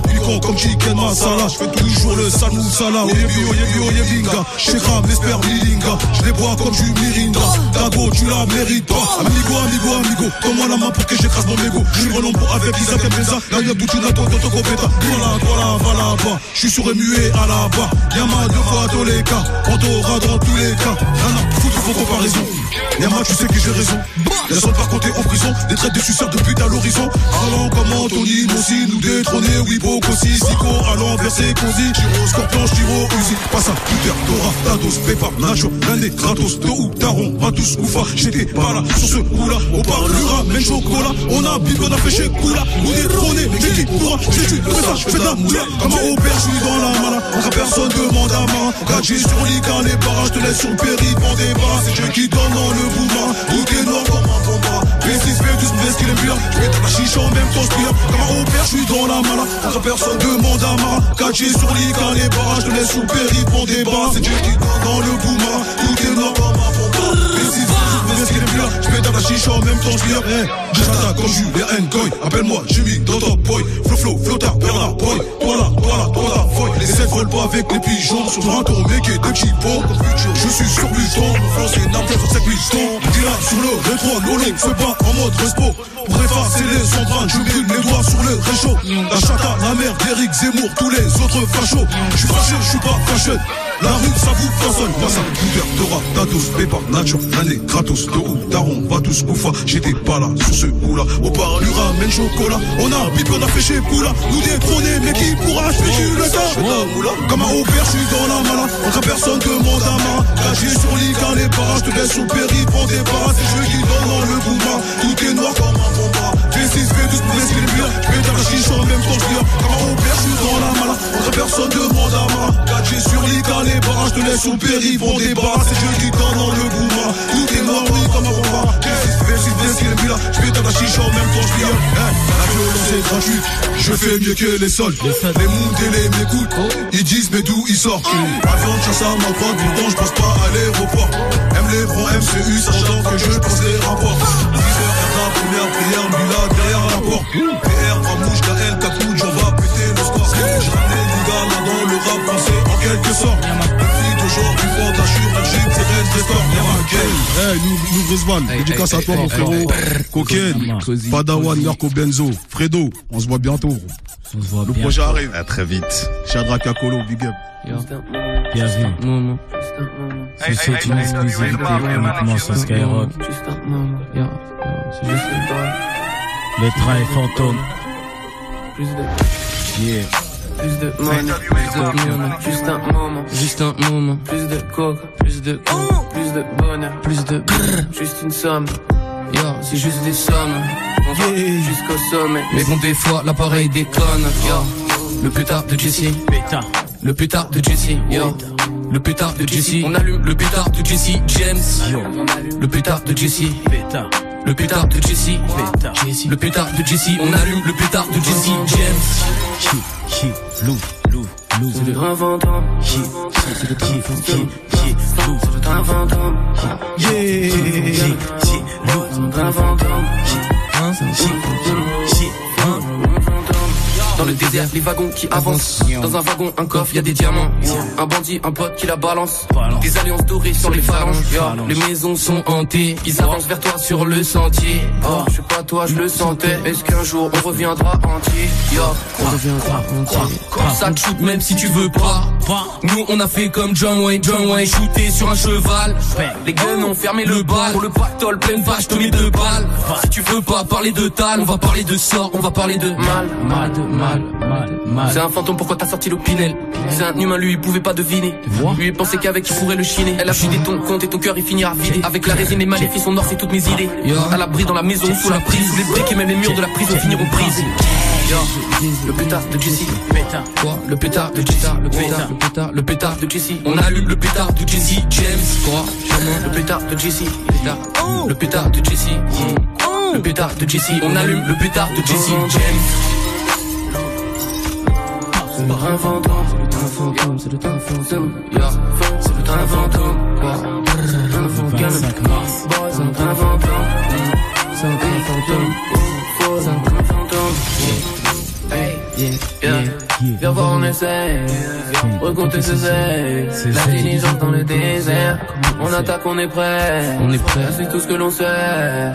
Piquant comme chicken masala. Je fais toujours le salmou sala. Oyebi, oyebi, oyebinga. Shekram, l'espère, milinga. Je les bois comme du mirinda. Dago, tu la mérites pas. Amigo, amigo, amigo. Donne-moi la main pour que j'écrase mon mégot. Je suis relombo avec Isaac et Beza. Là, y'a Boutina, toi, toi, toi, Copeta. Voilà, voilà, va là-bas. Je suis sur muet à la bas. Yama deux fois tous les cas. On t'aura dans tous les cas. Rien à foutre, faut comparaison. Yama, tu sais que j'ai raison. Y'a son par compter en prison. Des traites de suceurs de pute à l'horizon. Allant comme Anthony, Mossi, nous détrôner, oui, Bokossi, Zico, allant verser Cosi, Chiro, Scorpion, Chiro, Uzi, Passa, Peter, Dora, Tados, Pepa, Nacho, Landé, Kratos, Tohu, Taron, Matus, Koufa, j'étais pas là, sur ce coup-là, on parlera, même chocolat, on a bip, on a fait chez Koula, nous détrôner, mais qui pourra, j'ai tu, fais ça, je fais de la moula, comme un opère, je dans la mala, encore personne demande à main, gadget sur l'Ican, les barrages, te laisse sur le périph', en débat, c'est qui donne dans le bouma, tout est noir combat, B6, B12, B, ce qu'il aime bien, je vais la chicha en même temps, je pire, comme un opère, je suis dans la mala, encore personne demande à main, gadget sur l'Ican, les barrages, te laisse le périph', en débat, c'est Dieu dans le bouma, tout est noir la chicha en même temps, je pire, hey, j'attaque comme Julien Ngoy, appelle-moi Jimmy, dans top boy, Flo Flo, Flotard, Bernard Boy, toi là, toi là, toi là, foy, les sept volent pas avec les pigeons, sur un tour, mec, et j'y vais, je suis sur Pluton, mon c'est Naples, c'est pistons, dis là, sur le rétro, Lolo, fais pas en mode respo, pour effacer les empreintes, je brûle mes doigts sur le réchaud, la chata, la mère d'Eric Zemmour, tous les autres fachos, je suis fâché, je suis pas fâché, la rue, ça vous façonne, Passa, Pouter, Dora, Tatos, Pepa, Nacho, Nané, Kratos, Tohu, Taron, Vatus, Koufa, j'étais pas là, sur ce coup-là, on parlera, même chocolat, on a bip, on a fait chez Poula, nous détrôner, mais qui pourra, je fais le temps, comme un opère, je suis dans la mala, encore personne demande à main, caché sur l'Ican, les barrages, te laisse le périph', on débarrasse, c'est je qui donne dans le bouma, tout est noir comme un combat, V6, V12, pour ce qu'il est bien, je vais dans la chicha en même temps, je comme un opère, je suis dans la mala, encore personne demande à main, caché sur l'Ican, les barrages, te laisse sur le périph', on débarrasse, c'est je qui donne dans le bouma, tout est noir, oui, comme un combat, V6, V6, V6, qu'il est bien, je vais dans la chicha en même temps, je viens, hey, la violence est gratuite, je fais mieux que les sols, les mondes et les m'écoutent, ils disent mais d'où ils sortent, avion de chasse à ma droite, pourtant je pense pas à l'aéroport, aime les bras MCU, sachant que je pense les rapports, 10 heures, la première prière, Mila derrière la porte, PR, Ramouche, KL, Kakouj, on va péter le score, je ramène du gars dans le rap français, quelque sorte, c'est reste des stores, y'a hey, nous, nous, Rizvan, dédicace à toi mon frérot, Coquette, Padawan, Yarko Benzo, Fredo, on se voit bientôt, On se voit le projet arrive, À très vite. Shadrach Kakolo, big up. Bienvenue. Moment. Ceci est une exclusivité uniquement sur Skyrock. Juste c'est. Le train est fantôme. Plus de, Yeah. Plus de money, plus de moment, juste un moment, juste un moment, plus de coke, plus de coke, plus de bonheur, plus de juste une somme. Yo, c'est juste des sommes. On va jusqu'au sommet. Mais bon, des fois, l'appareil déconne. Yo, le plus tard de Jesse. Pétard. Le plus tard de Jesse. Yo. Le plus tard de Jesse. On allume le plus tard de Jesse James. Le plus tard de Jesse. Pétard. Le plus tard de Jesse. Pétard. Le plus tard de Jesse. On allume le plus tard de Jesse James. Chi, chi, lou, lou, lou. C'est le fantôme. Chi, chi, chi, chi, chi, lou. C'est un fantôme. Chi, chi, lou, C'est? Chi, y a les wagons qui avancent. Dans un wagon, un coffre, y a des diamants. Un bandit, un pote qui la balance. Des alliances dorées sur les phalanges. Les maisons sont hantées. Ils avancent vers toi sur le sentier. Oh, je sais pas toi, je le sentais. Est-ce qu'un jour on reviendra entier? Yo, on reviendra entier. Ça te shoot même si tu veux pas. Nous on a fait comme John Wayne, John Wayne shooté sur un cheval. Les guns ont fermé le bal. Pour le pactole, pleine vache, te mets deux balles. Si tu veux pas parler de tal, on va parler de sort, on va parler de mal. Mal, de mal, mal, mal. C'est un fantôme, pourquoi t'as sorti l'opinel C'est un humain, lui, il pouvait pas deviner. Lui, il pensait qu'avec, il pourrait le chiner. Elle a fidé ton compte et ton cœur, il finira vidé. Avec la résine et maléfices, on or, c'est toutes mes idées. À l'abri dans la maison, sous la prise, sous les briques et même les murs de la prison finiront brisés. Yo, le pétard de Jesse. Quoi? Le pétard de Jesse. Le pétard, le pétard, le pétard de Jesse. On allume le pétard de Jesse. James. Quoi? Le pétard de Jesse. Pétard. Le pétard de Jesse. Le pétard de Jesse. On allume le pétard de Jesse. James. C'est pas un fantôme, c'est un fantôme, c'est le train fantôme. C'est le train fantôme. C'est un train fantôme. 25 mars. C'est un train fantôme. C'est un train fantôme. C'est un train fantôme. Hey, yeah. Viens voir, on essaie. Recompter ses ailes. La diligence dans le désert. On attaque, on est prêt. On est prêt. C'est tout ce que l'on sait.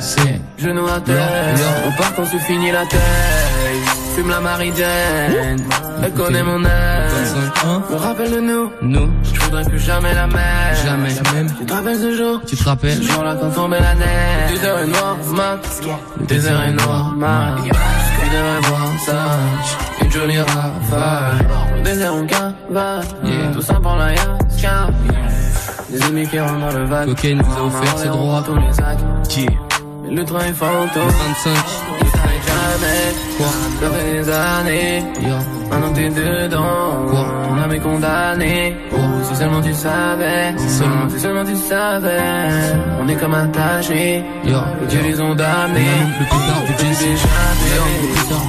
C'est Genou à terre. On part quand se finit la taille. Fume la maridienne. Elle connaît mon aile. Me rappelle de nous. nous, Je voudrais plus jamais la mer. jamais, même. Tu te rappelles ce jour? Tu te rappelles Ce jour-là quand tombait la neige. Le désert est noir, max. Le désert est noir, max. Tu devrais voir ça. Une jolie rafale. Le désert en cavale. Tout ça pour la yaska. Des ennemis qui rentrent dans le vague. Cocaine nous a offert ses droits. Les Le train est fantôme. 25. Jamais. Quoi Ça fait des années. Maintenant t'es dedans. Quoi Ton âme est condamnée. Si seulement tu savais. Si seulement- Si seulement tu savais. On est comme attachés. Et Dieu les ont damnés. Le pétard de Jesse.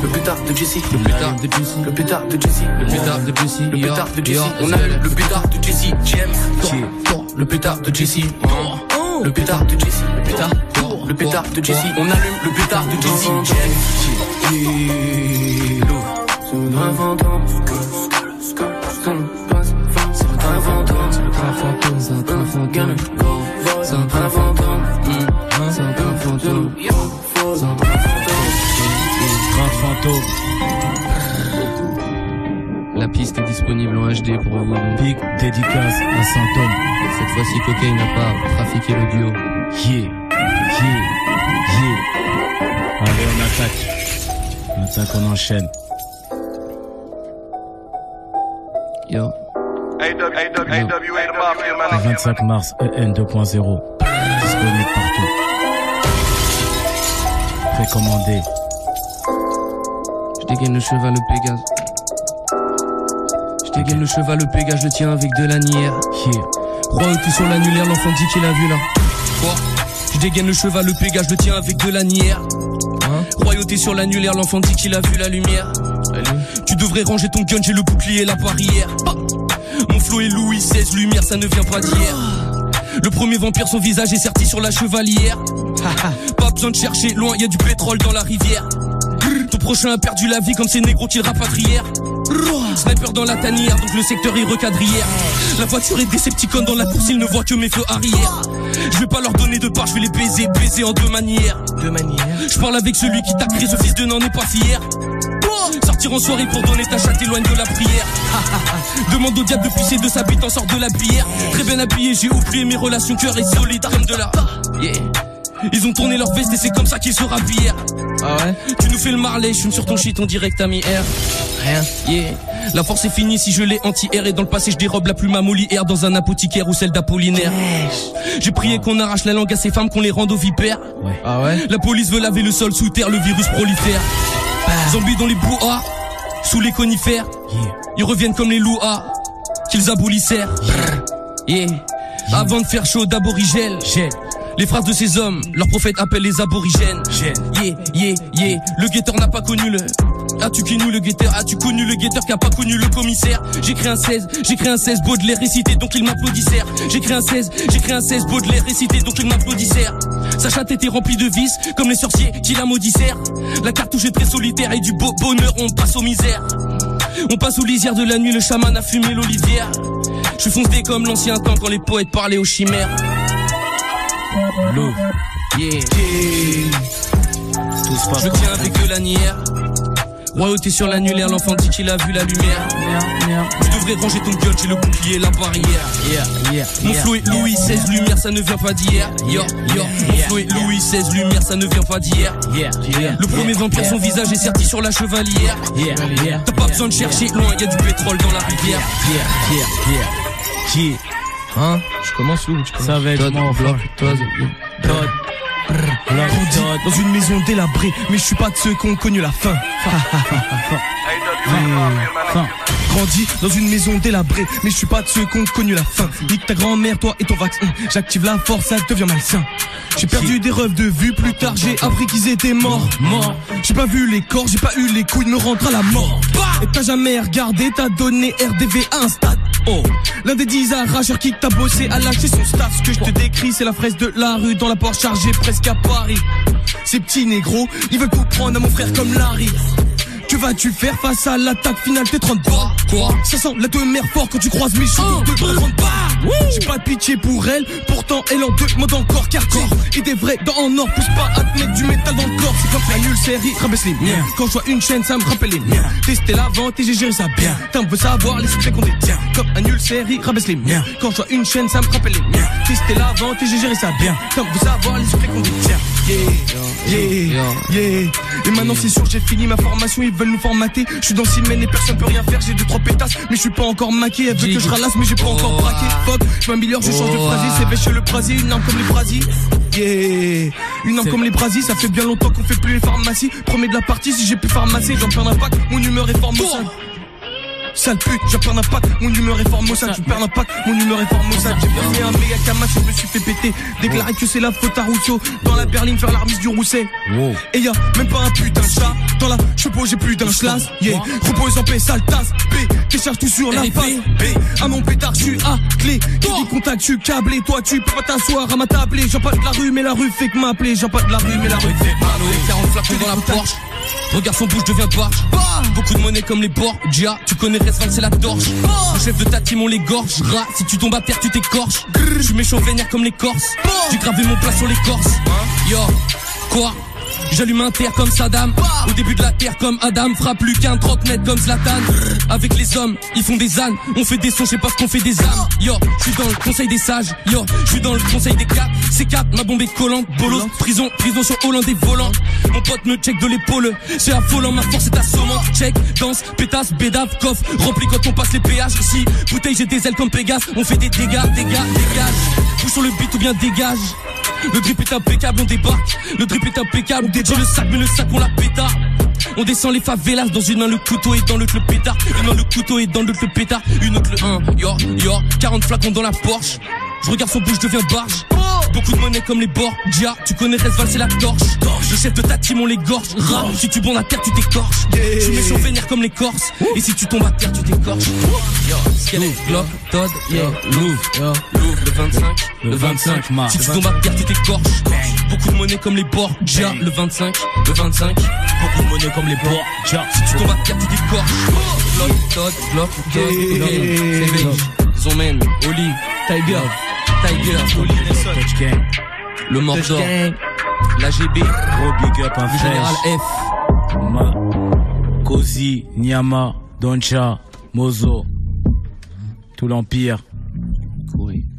Le pétard de Jesse. Le pétard de Jesse. Le pétard de Jesse. Le pétard de Jesse. Le Yo. pétard de Jesse. On a le pétard de Jesse. James. Le pétard de Jesse. Le pétard de Jesse. Le pétard. Le pétard de Jesse. On allume le pétard de Jesse. La piste est disponible en HD pour vous. Big dédicace à Saint-Homme. Cette fois-ci, Cocaine n'a pas trafiqué l'audio. Yeah, yeah, yeah. Allez, on attaque. On attaque, on enchaîne. Yo. Le 25 mars, EN 2.0. Disponible partout. Précommandé. Je dégaine le cheval, le Pégase. Je dégaine le cheval, le Pégase, je le tiens avec de l'anière. Yeah. Royauté sur l'annulaire, l'enfant dit qu'il a vu là. Quoi dégaine le cheval, le Pégase, je le tiens avec de l'anière. Royauté sur l'annulaire, l'enfant dit qu'il a vu la lumière. Tu devrais ranger ton gun, j'ai le bouclier et la barrière. Ah Mon flow est Louis XVI, lumière, ça ne vient pas d'hier. Le premier vampire, son visage est serti sur la chevalière. Pas besoin de chercher, loin, y a du pétrole dans la rivière. Ton prochain a perdu la vie comme ces négros qu'ils rapatrièrent. Sniper dans la tanière, donc le secteur est recadrière. La voiture est décepticone dans la course, ils ne voient que mes feux arrière. Je vais pas leur donner de part, je vais les baiser, baiser en deux manières. Deux manières. Je parle avec celui qui t'a créé, ce fils de n'en est pas fier. Sortir en soirée pour donner ta chatte éloigne de la prière. Demande au diable de pisser de sa bite en sort de la bière. Très bien habillé, j'ai oublié mes relations, cœur et solide comme de la. Ils ont tourné leur veste et c'est comme ça qu'ils se rhabillèrent. Ah ouais Tu nous fais le marley, je fume sur ton shit, on direct à mi-air. Rien, yeah. La force est finie si je l'ai anti-air et dans le passé je dérobe la plume à Molière dans un apothicaire ou celle d'Apollinaire. J'ai prié qu'on arrache la langue à ces femmes, qu'on les rende aux vipères. Ah ouais La police veut laver le sol sous terre, le virus prolifère. Zombies dans les bois, sous les conifères. Ils reviennent comme les louas qu'ils abolissèrent. Yeah. Avant de faire chaud d'aborigène. Les phrases de ces hommes, leur prophète appelle les aborigènes. Yeah, yeah, yeah. Le guetteur n'a pas connu le. As-tu connu le guetteur? As-tu connu le guetteur qui a pas connu le commissaire? J'écris un 16, j'écris un 16, Baudelaire récité donc il m'applaudissait. J'écris un 16, j'écris un 16, Baudelaire récité donc il m'applaudissait. Sa chatte était remplie de vices, comme les sorciers qui la maudissèrent. La cartouche est très solitaire et du beau bonheur on passe aux misères. On passe aux lisières de la nuit, le chaman a fumé l'olivière. Je suis foncé comme l'ancien temps quand les poètes parlaient aux chimères. Louvre. Yeah. Je tiens avec de l'annière. Royauté sur l'annulaire, l'enfant dit qu'il a vu la lumière. Tu devrais ranger ton gueule, j'ai le bouclier, la barrière. Mon flow est Louis 16 lumière, ça ne vient pas d'hier. Yo, yo. Mon flow est Louis 16 lumière, ça ne vient pas d'hier. Le premier vampire, son visage est serti sur la chevalière. T'as pas besoin de chercher loin, y a du pétrole dans la rivière. Hein Je commence où Ça va être Todd, mon bloc, Todd. Todd. Grandi dans une maison délabrée, mais je suis pas de ceux qui ont connu la faim. Fin. Grandi dans une maison délabrée, mais je suis pas de ceux qui ont connu la faim. Nique ta grand-mère, toi et ton vaccin. J'active la force, ça devient malsain. J'ai perdu des rêves de vue, plus tard j'ai appris qu'ils étaient morts. J'ai pas vu les corps, j'ai pas eu les couilles me rendre à la mort. Et t'as jamais regardé, t'as donné RDV à un stade. Oh, l'un des dix arracheurs qui t'a bossé a lâché son stade. Ce que je te décris, c'est la fraise de la rue dans la porte chargée presque à Paris. Ces petits négros, ils veulent tout à mon frère comme Larry. Que vas-tu faire face à l'attaque finale? T'es 30 pas. Quoi? Ça sent la demeure fort quand tu croises mes cheveux de 30 pas. J'ai pas de pitié pour elle. Pourtant elle en demande encore car corps Et des vrais dans en or Pousse pas à te mettre du métal dans le corps. C'est comme la nulle série Rabaisse les miens Quand je vois une chaîne ça me rappelle les miens. Tester la vente et j'ai géré ça bien. T'en veux savoir les secrets qu'on détient Comme un nul série Rabaisse les miens Quand je vois une chaîne ça me rappelle les miens. Tester la vente et j'ai géré ça bien. T'en veux savoir les secrets qu'on détient Yeah, yeah, yeah. Et maintenant c'est sûr, j'ai fini ma formation, ils veulent nous formater. Je suis dans Simène et personne peut rien faire, j'ai deux trois pétasses, mais je suis pas encore maqué. Elle veut que je ralasse, mais j'ai pas encore braqué. Fuck, je m'améliore, je change de phrase, c'est bêche le brasier, une arme comme les brasiers. Yeah, une arme comme les brasiers, ça fait bien longtemps qu'on fait plus les pharmacies. Premier de la partie, si j'ai plus pharmacie, j'en perds un pack, mon humeur est formosale. Sale pute, j'en perds un pack, mon humeur est formosale. Tu perds un pack, mon humeur est formosale. J'ai fumé un méga camache, je me suis fait péter. Déclaré que c'est la faute à Rousseau. Dans la berline, faire l'armise du Rousset. Et y'a même pas un putain de chat. Dans la chevaux, j'ai plus d'un schlass. Yeah, repose en paix, sale tasse. B, décharge tout sur la face. B, à mon pétard, je suis à clé. Qui dit contact, je suis câblé. Toi, tu peux pas t'asseoir à ma table. J'en pas de la rue, mais la rue fait que m'appeler. J'en pas de la rue, mais la rue fait m'appeler. 40 flacons dans la Porsche. Regarde son bouche devient barge. Beaucoup de monnaie comme les Borgia. Tu connais Resval, c'est la torche. Le chef de ta team, on l'égorge. Rat, si tu tombes à terre, tu t'écorches. Je suis méchant vénère comme les Corses. J'ai gravé mon plat sur les Corses. Yo, quoi J'allume un terre comme Saddam. Au début de la terre comme Adam Frappe plus qu'un trottinette comme Zlatan. Avec les hommes, ils font des ânes. On fait des sons, je sais pas ce qu'on fait des âmes. Yo, je suis dans le conseil des sages. Yo, je suis dans le conseil des quatre. C'est quatre, ma bombe est collante. Bolos, prison, prison sur Hollande et volant Mon pote me check de l'épaule. C'est affolant, ma force est assommante. Check, danse, pétasse, bédave, coffre Rempli quand on passe les péages. Ici, bouteille, j'ai des ailes comme Pégase. On fait des dégâts, dégâts, dégage Bouge sur le beat ou bien dégage le drip est impeccable, on débarque. Le drip est impeccable, on le sac, mais le sac on la pétard. On descend les favelas, dans une main le couteau et dans l'autre le pétard. Une main le couteau et dans l'autre le pétard. Une autre le 1, yo, yo. 40 flacons dans la Porsche. Je regarde son bouche, je deviens barge. Beaucoup de monnaie comme les Borgia. Tu connais Resval, c'est la torche. Le chef de ta team, on les gorge. Rat, si tu bonds à terre, tu t'écorches. Je suis méchant vénère comme les Corses. Et si tu tombes à terre, tu t'écorches. Yo, Skelett, Glock, Todd, yeah, Louvre, yo, Louvre, le 25. Le 25 mars. Si tu tombes à terre, tu t'écorches. Beaucoup de monnaie comme les Borgia. Le 25, le 25. Beaucoup de monnaie comme les Borgia. Si tu tombes à terre, tu t'écorches. Glock, Todd, Glock, Todd, Glock, c'est beige. Zomen, Oli, Tiger, le Mordor, la GB, Gros big up, un Général. F. Ma, Kozi, Nyama, Doncha, Mozo, tout l'Empire.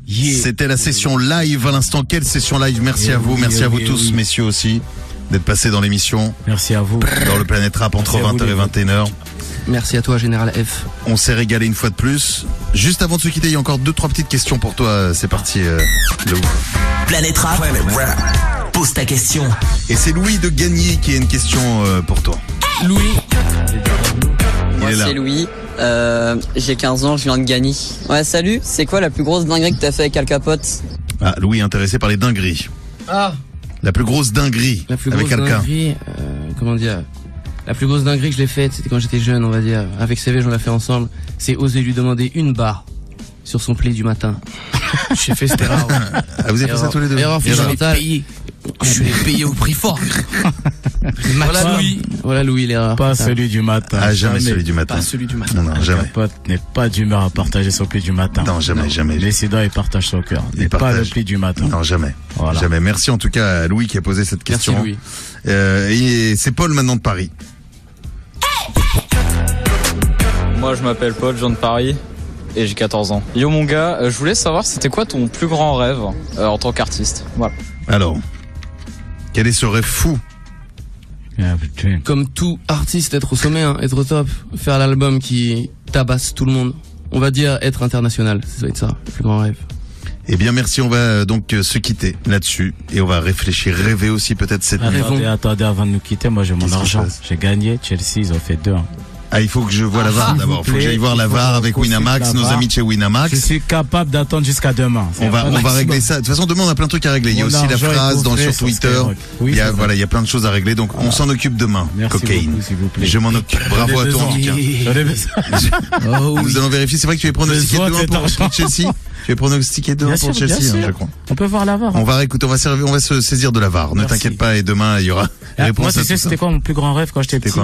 Yeah. C'était la session live à l'instant. Quelle session live Merci Eh à vous, oui, merci eh à vous oui, eh tous, oui. messieurs aussi, d'être passés dans l'émission, Merci à vous. dans le Planète Rap entre Merci à vous, 20h et les 21h. Merci à toi, Général F. On s'est régalé une fois de plus. Juste avant de se quitter, il y a encore deux, trois petites questions pour toi. C'est parti, euh, Lou. Planète Rap. Pose ta question. Et c'est Louis de Gagny qui a une question euh, pour toi. Louis, Il Moi est là. c'est Louis, euh, j'ai 15 ans, je viens de Gagny. Ouais salut, c'est quoi la plus grosse dinguerie que t'as fait avec Al Capote? Ah, Louis est intéressé par les dingueries. ah, La plus grosse dinguerie la plus avec grosse quelqu'un. dinguerie, euh, comment dire? La plus grosse dinguerie que je l'ai faite, c'était quand j'étais jeune, on va dire. Avec CV, on l'a fait ensemble. C'est oser lui demander une barre sur son play du matin. J'ai fait cette erreur. Ah, vous avez fait ça tous les deux Erreur fondamentale. Je l'ai payé au prix fort. Voilà Louis. Voilà Louis, l'erreur. Pas celui du matin. Ah, jamais celui du matin. Pas celui du matin. Non, non, jamais. Pote n'est pas d'humeur à partager son pli du matin. Non, jamais, jamais. L'incident, il partage son cœur. N'est pas le pli du matin. Non, jamais. Voilà. Jamais. Merci en tout cas à Louis qui a posé cette Merci question. Louis. Euh, et c'est Paul maintenant de Paris. Moi, je m'appelle Paul, je viens de Paris et j'ai 14 ans. Yo, mon gars, euh, je voulais savoir, c'était quoi ton plus grand rêve euh, en tant qu'artiste? Voilà. Alors, quel est ce rêve fou? Ah. Comme tout artiste, être au sommet, hein, être au top, faire l'album qui tabasse tout le monde. On va dire être international, ça va être ça, le plus grand rêve. Eh bien, merci. On va euh, donc euh, se quitter là-dessus et on va réfléchir, rêver aussi peut-être cette nuit. Attendez, attendez, avant de nous quitter, moi j'ai mon argent. J'ai gagné. Chelsea, ils ont fait deux. hein. Ah, il faut que je vois la VAR s'il d'abord. Il faut que j'aille voir la VAR avec Winamax, nos VAR. amis de chez Je Winamax. suis capable d'attendre jusqu'à demain. On va, on va régler ça. De toute façon, demain, on a plein de trucs à régler. Il y a aussi la phrase dans, sur Twitter. Oui, il y a, voilà, il y a plein de choses à régler. Donc, on s'en occupe demain. Merci beaucoup, s'il vous plaît. Je m'en occupe. Bravo à toi, Nous allons vérifier. C'est vrai que tu es pronostiqué Besoin de 2-1 cet pour, Chelsea. Tu es pronostiqué 2-1 Bien pour Chelsea, hein, je crois. On peut voir la VAR. On va réécouter, on va servir, on va se saisir de la VAR. Ne t'inquiète pas et demain il y aura Ah, réponse Moi, tu sais, c'était quoi mon plus grand rêve quand j'étais petit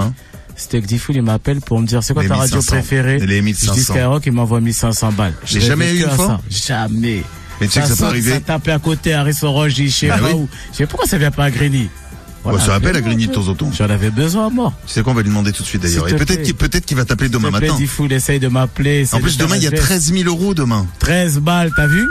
C'était que Diffoul, il m'appelle pour me dire c'est quoi Les ta radio 1500. préférée? Les Je 1500. dis Skyrock, il m'envoie 1500 balles. J'ai Je jamais eu une à fois ça. Jamais. Mais tu sais que ça peut arriver. Ça tapait à côté, Harrison Roche, je sais Bah pas oui. où. Je sais pourquoi ça vient pas à Grigny. On se rappelle à Grigny de temps en temps. J'en avais besoin à mort. Tu sais quoi, on va lui demander tout de suite d'ailleurs. Et peut-être qu'il va t'appeler demain matin. Diffoul, essaye de m'appeler. En plus, de demain, il y a faire un geste. 13 000 euros demain. 13 balles, t'as vu?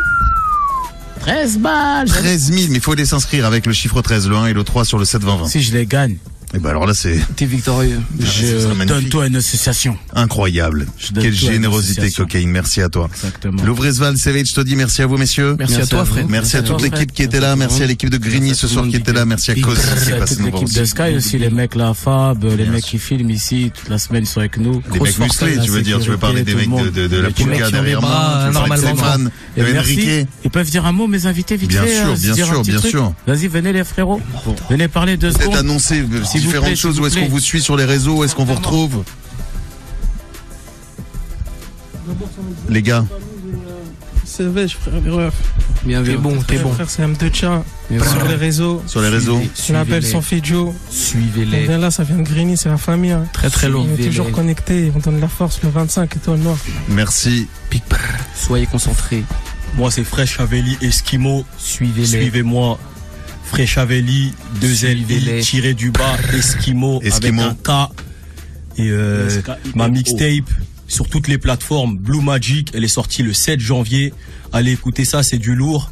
13 balles 13 000, mais il faut aller s'inscrire avec le chiffre 13, le 1 et le 3 sur le 7 20 20. Si je les gagne, Et ben alors là, c'est T'es victorieux. ce serait je donne-toi une association. incroyable. Je donne Quelle générosité, cocaïne. Merci à toi. Exactement. Louvresval, je te dis merci à vous, messieurs. Merci, à toi. Fred. Merci à Merci à toute l'équipe qui était là. Merci à l'équipe de Grigny ce soir qui était là. Merci à Cause qui Merci est à passé toute nous voir l'équipe de. Sky aussi, les mecs la Fab, les mecs qui filment ici, toute la semaine ils sont avec nous. Les mecs musclés, tu veux dire, tu veux parler des mecs de, de, de la des derrière moi, de normalement. De. Ils peuvent dire un mot, mes invités, vite Bien sûr, euh, bien sûr, bien sûr. Vas-y, venez les frérots. Venez parler Peut-être secondes. vous différentes plaît, choses. Où est-ce qu'on vous suit sur les réseaux Où est-ce qu'on vous retrouve Les gars, C'est vrai, frère. Bien vu. T'es bon, t'es bon. Frère, c'est M2 Tcha. Bien Sur les réseaux. sur les réseaux. Je l'appelle son fils Joe. On Suivez-les. vient là, ça vient de Grigny, c'est la famille. hein. Très très lourd. On est toujours connectés, on donne la force le 25 étoile noire. Merci. Soyez concentrés. Moi, c'est Fresh Chavelli Eskimo. Suivez-les. Suivez-moi. Fresh Chavelli, deux Suivez-les. L tiré du bas, Eskimo, Eskimo. avec un K. Et euh, ma mixtape sur toutes les plateformes, Blue Magic, elle est sortie le 7 janvier. Allez écouter ça, c'est du lourd.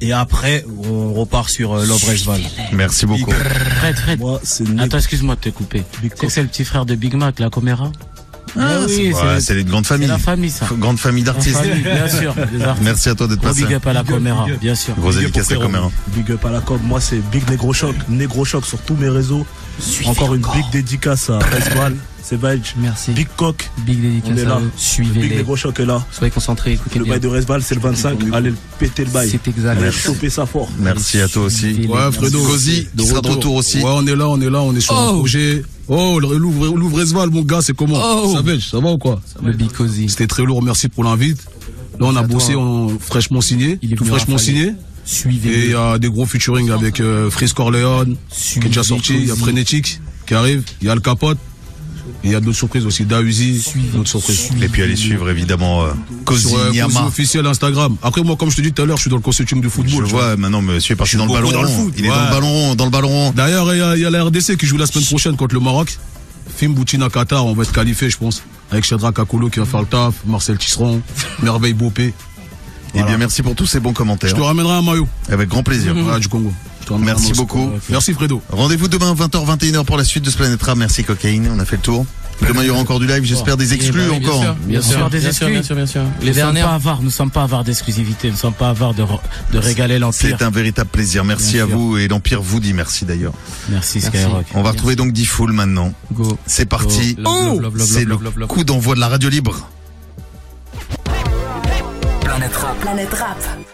Et après, on repart sur euh, Love Resval. Merci beaucoup. Fred, Fred. Moi, c'est Attends, excuse-moi de te couper. C'est que c'est le petit frère de Big Mac, la Coméra Ah, c'est oui, c'est c'est une grande c'est famille. la famille, ça. Grande famille La d'artistes. bien sûr. Merci à toi d'être Gros passé. big up à la Coméra, bien sûr. Up dédicace à frérot. Coméra. Big up à la com. Moi, c'est Big Negro Shock. Negro Shock sur tous mes réseaux. Encore une big dédicace à Resval. C'est belge. Merci. Big Cock. Big On est dédicace là. à eux. Big. Negro Shock est là. Soyez concentrés, écoutez Le bail de Resval, c'est le 25. Allez le péter le bail. C'est exact. Allez choper ça fort. Merci à toi aussi. Ouais, Fredo. Cozy, de retour aussi. Ouais, on est là, on est là, on est sur un Oh. projet. Oh, le- l'ouvre l'ouvre-esval, mon gars, c'est comment? Oh. Savage, ça va ou quoi? Le Big Cozy. C'était très lourd, merci pour l'invite. Là, on a bossé en fraîchement signé, Il est tout fraîchement rafaler. Signé. Et il y a des gros featuring avec euh, Freeze Corleone, qui est déjà sorti. Il y a. Frenetic qui arrive. Il y a le Capote. Et il y a d'autres surprises aussi. Dausi, d'autres surprises. Et puis allez suivre évidemment euh, Nyama. officiel Instagram. Après, moi, comme je te dis tout à l'heure, je suis dans le costume Je football. tu vois. vois maintenant monsieur est parti Je dans le suis ballon dans le foot, Il est dans le ballon rond, dans le ballon. D'ailleurs, il y, a- il y a la RDC qui joue la semaine prochaine contre le Maroc. Film Boutina Qatar, on va être qualifié, je pense. Avec Chadra Kakolo qui va faire le taf, Marcel Tisseron, Merveille Bopé. Eh bien merci pour tous ces bons commentaires. Je te ramènerai un maillot. Avec grand plaisir. Ouais, du Congo. Merci beaucoup. Merci Fredo. Rendez-vous demain 20h 21h pour la suite de ce Planète Rap. Merci Cocaïne, on a fait le tour. Demain il y aura encore du live, j'espère des exclus Eh ben oui, bien encore. sûr, Bien sûr, des bien sûr, exclus. bien sûr, bien sûr. Nous Les ne sommes pas dernières. avares, nous ne sommes pas avares d'exclusivité, nous ne sommes pas avares de, de régaler l'Empire. C'est un véritable plaisir. Merci Bien à sûr. vous et l'Empire vous dit merci d'ailleurs. Merci. Skyrock. On va retrouver donc D-Full maintenant. Go. C'est parti. Love, love, love, love, C'est love, le love, love. coup d'envoi de la radio libre. Planète Rap. Planète Rap.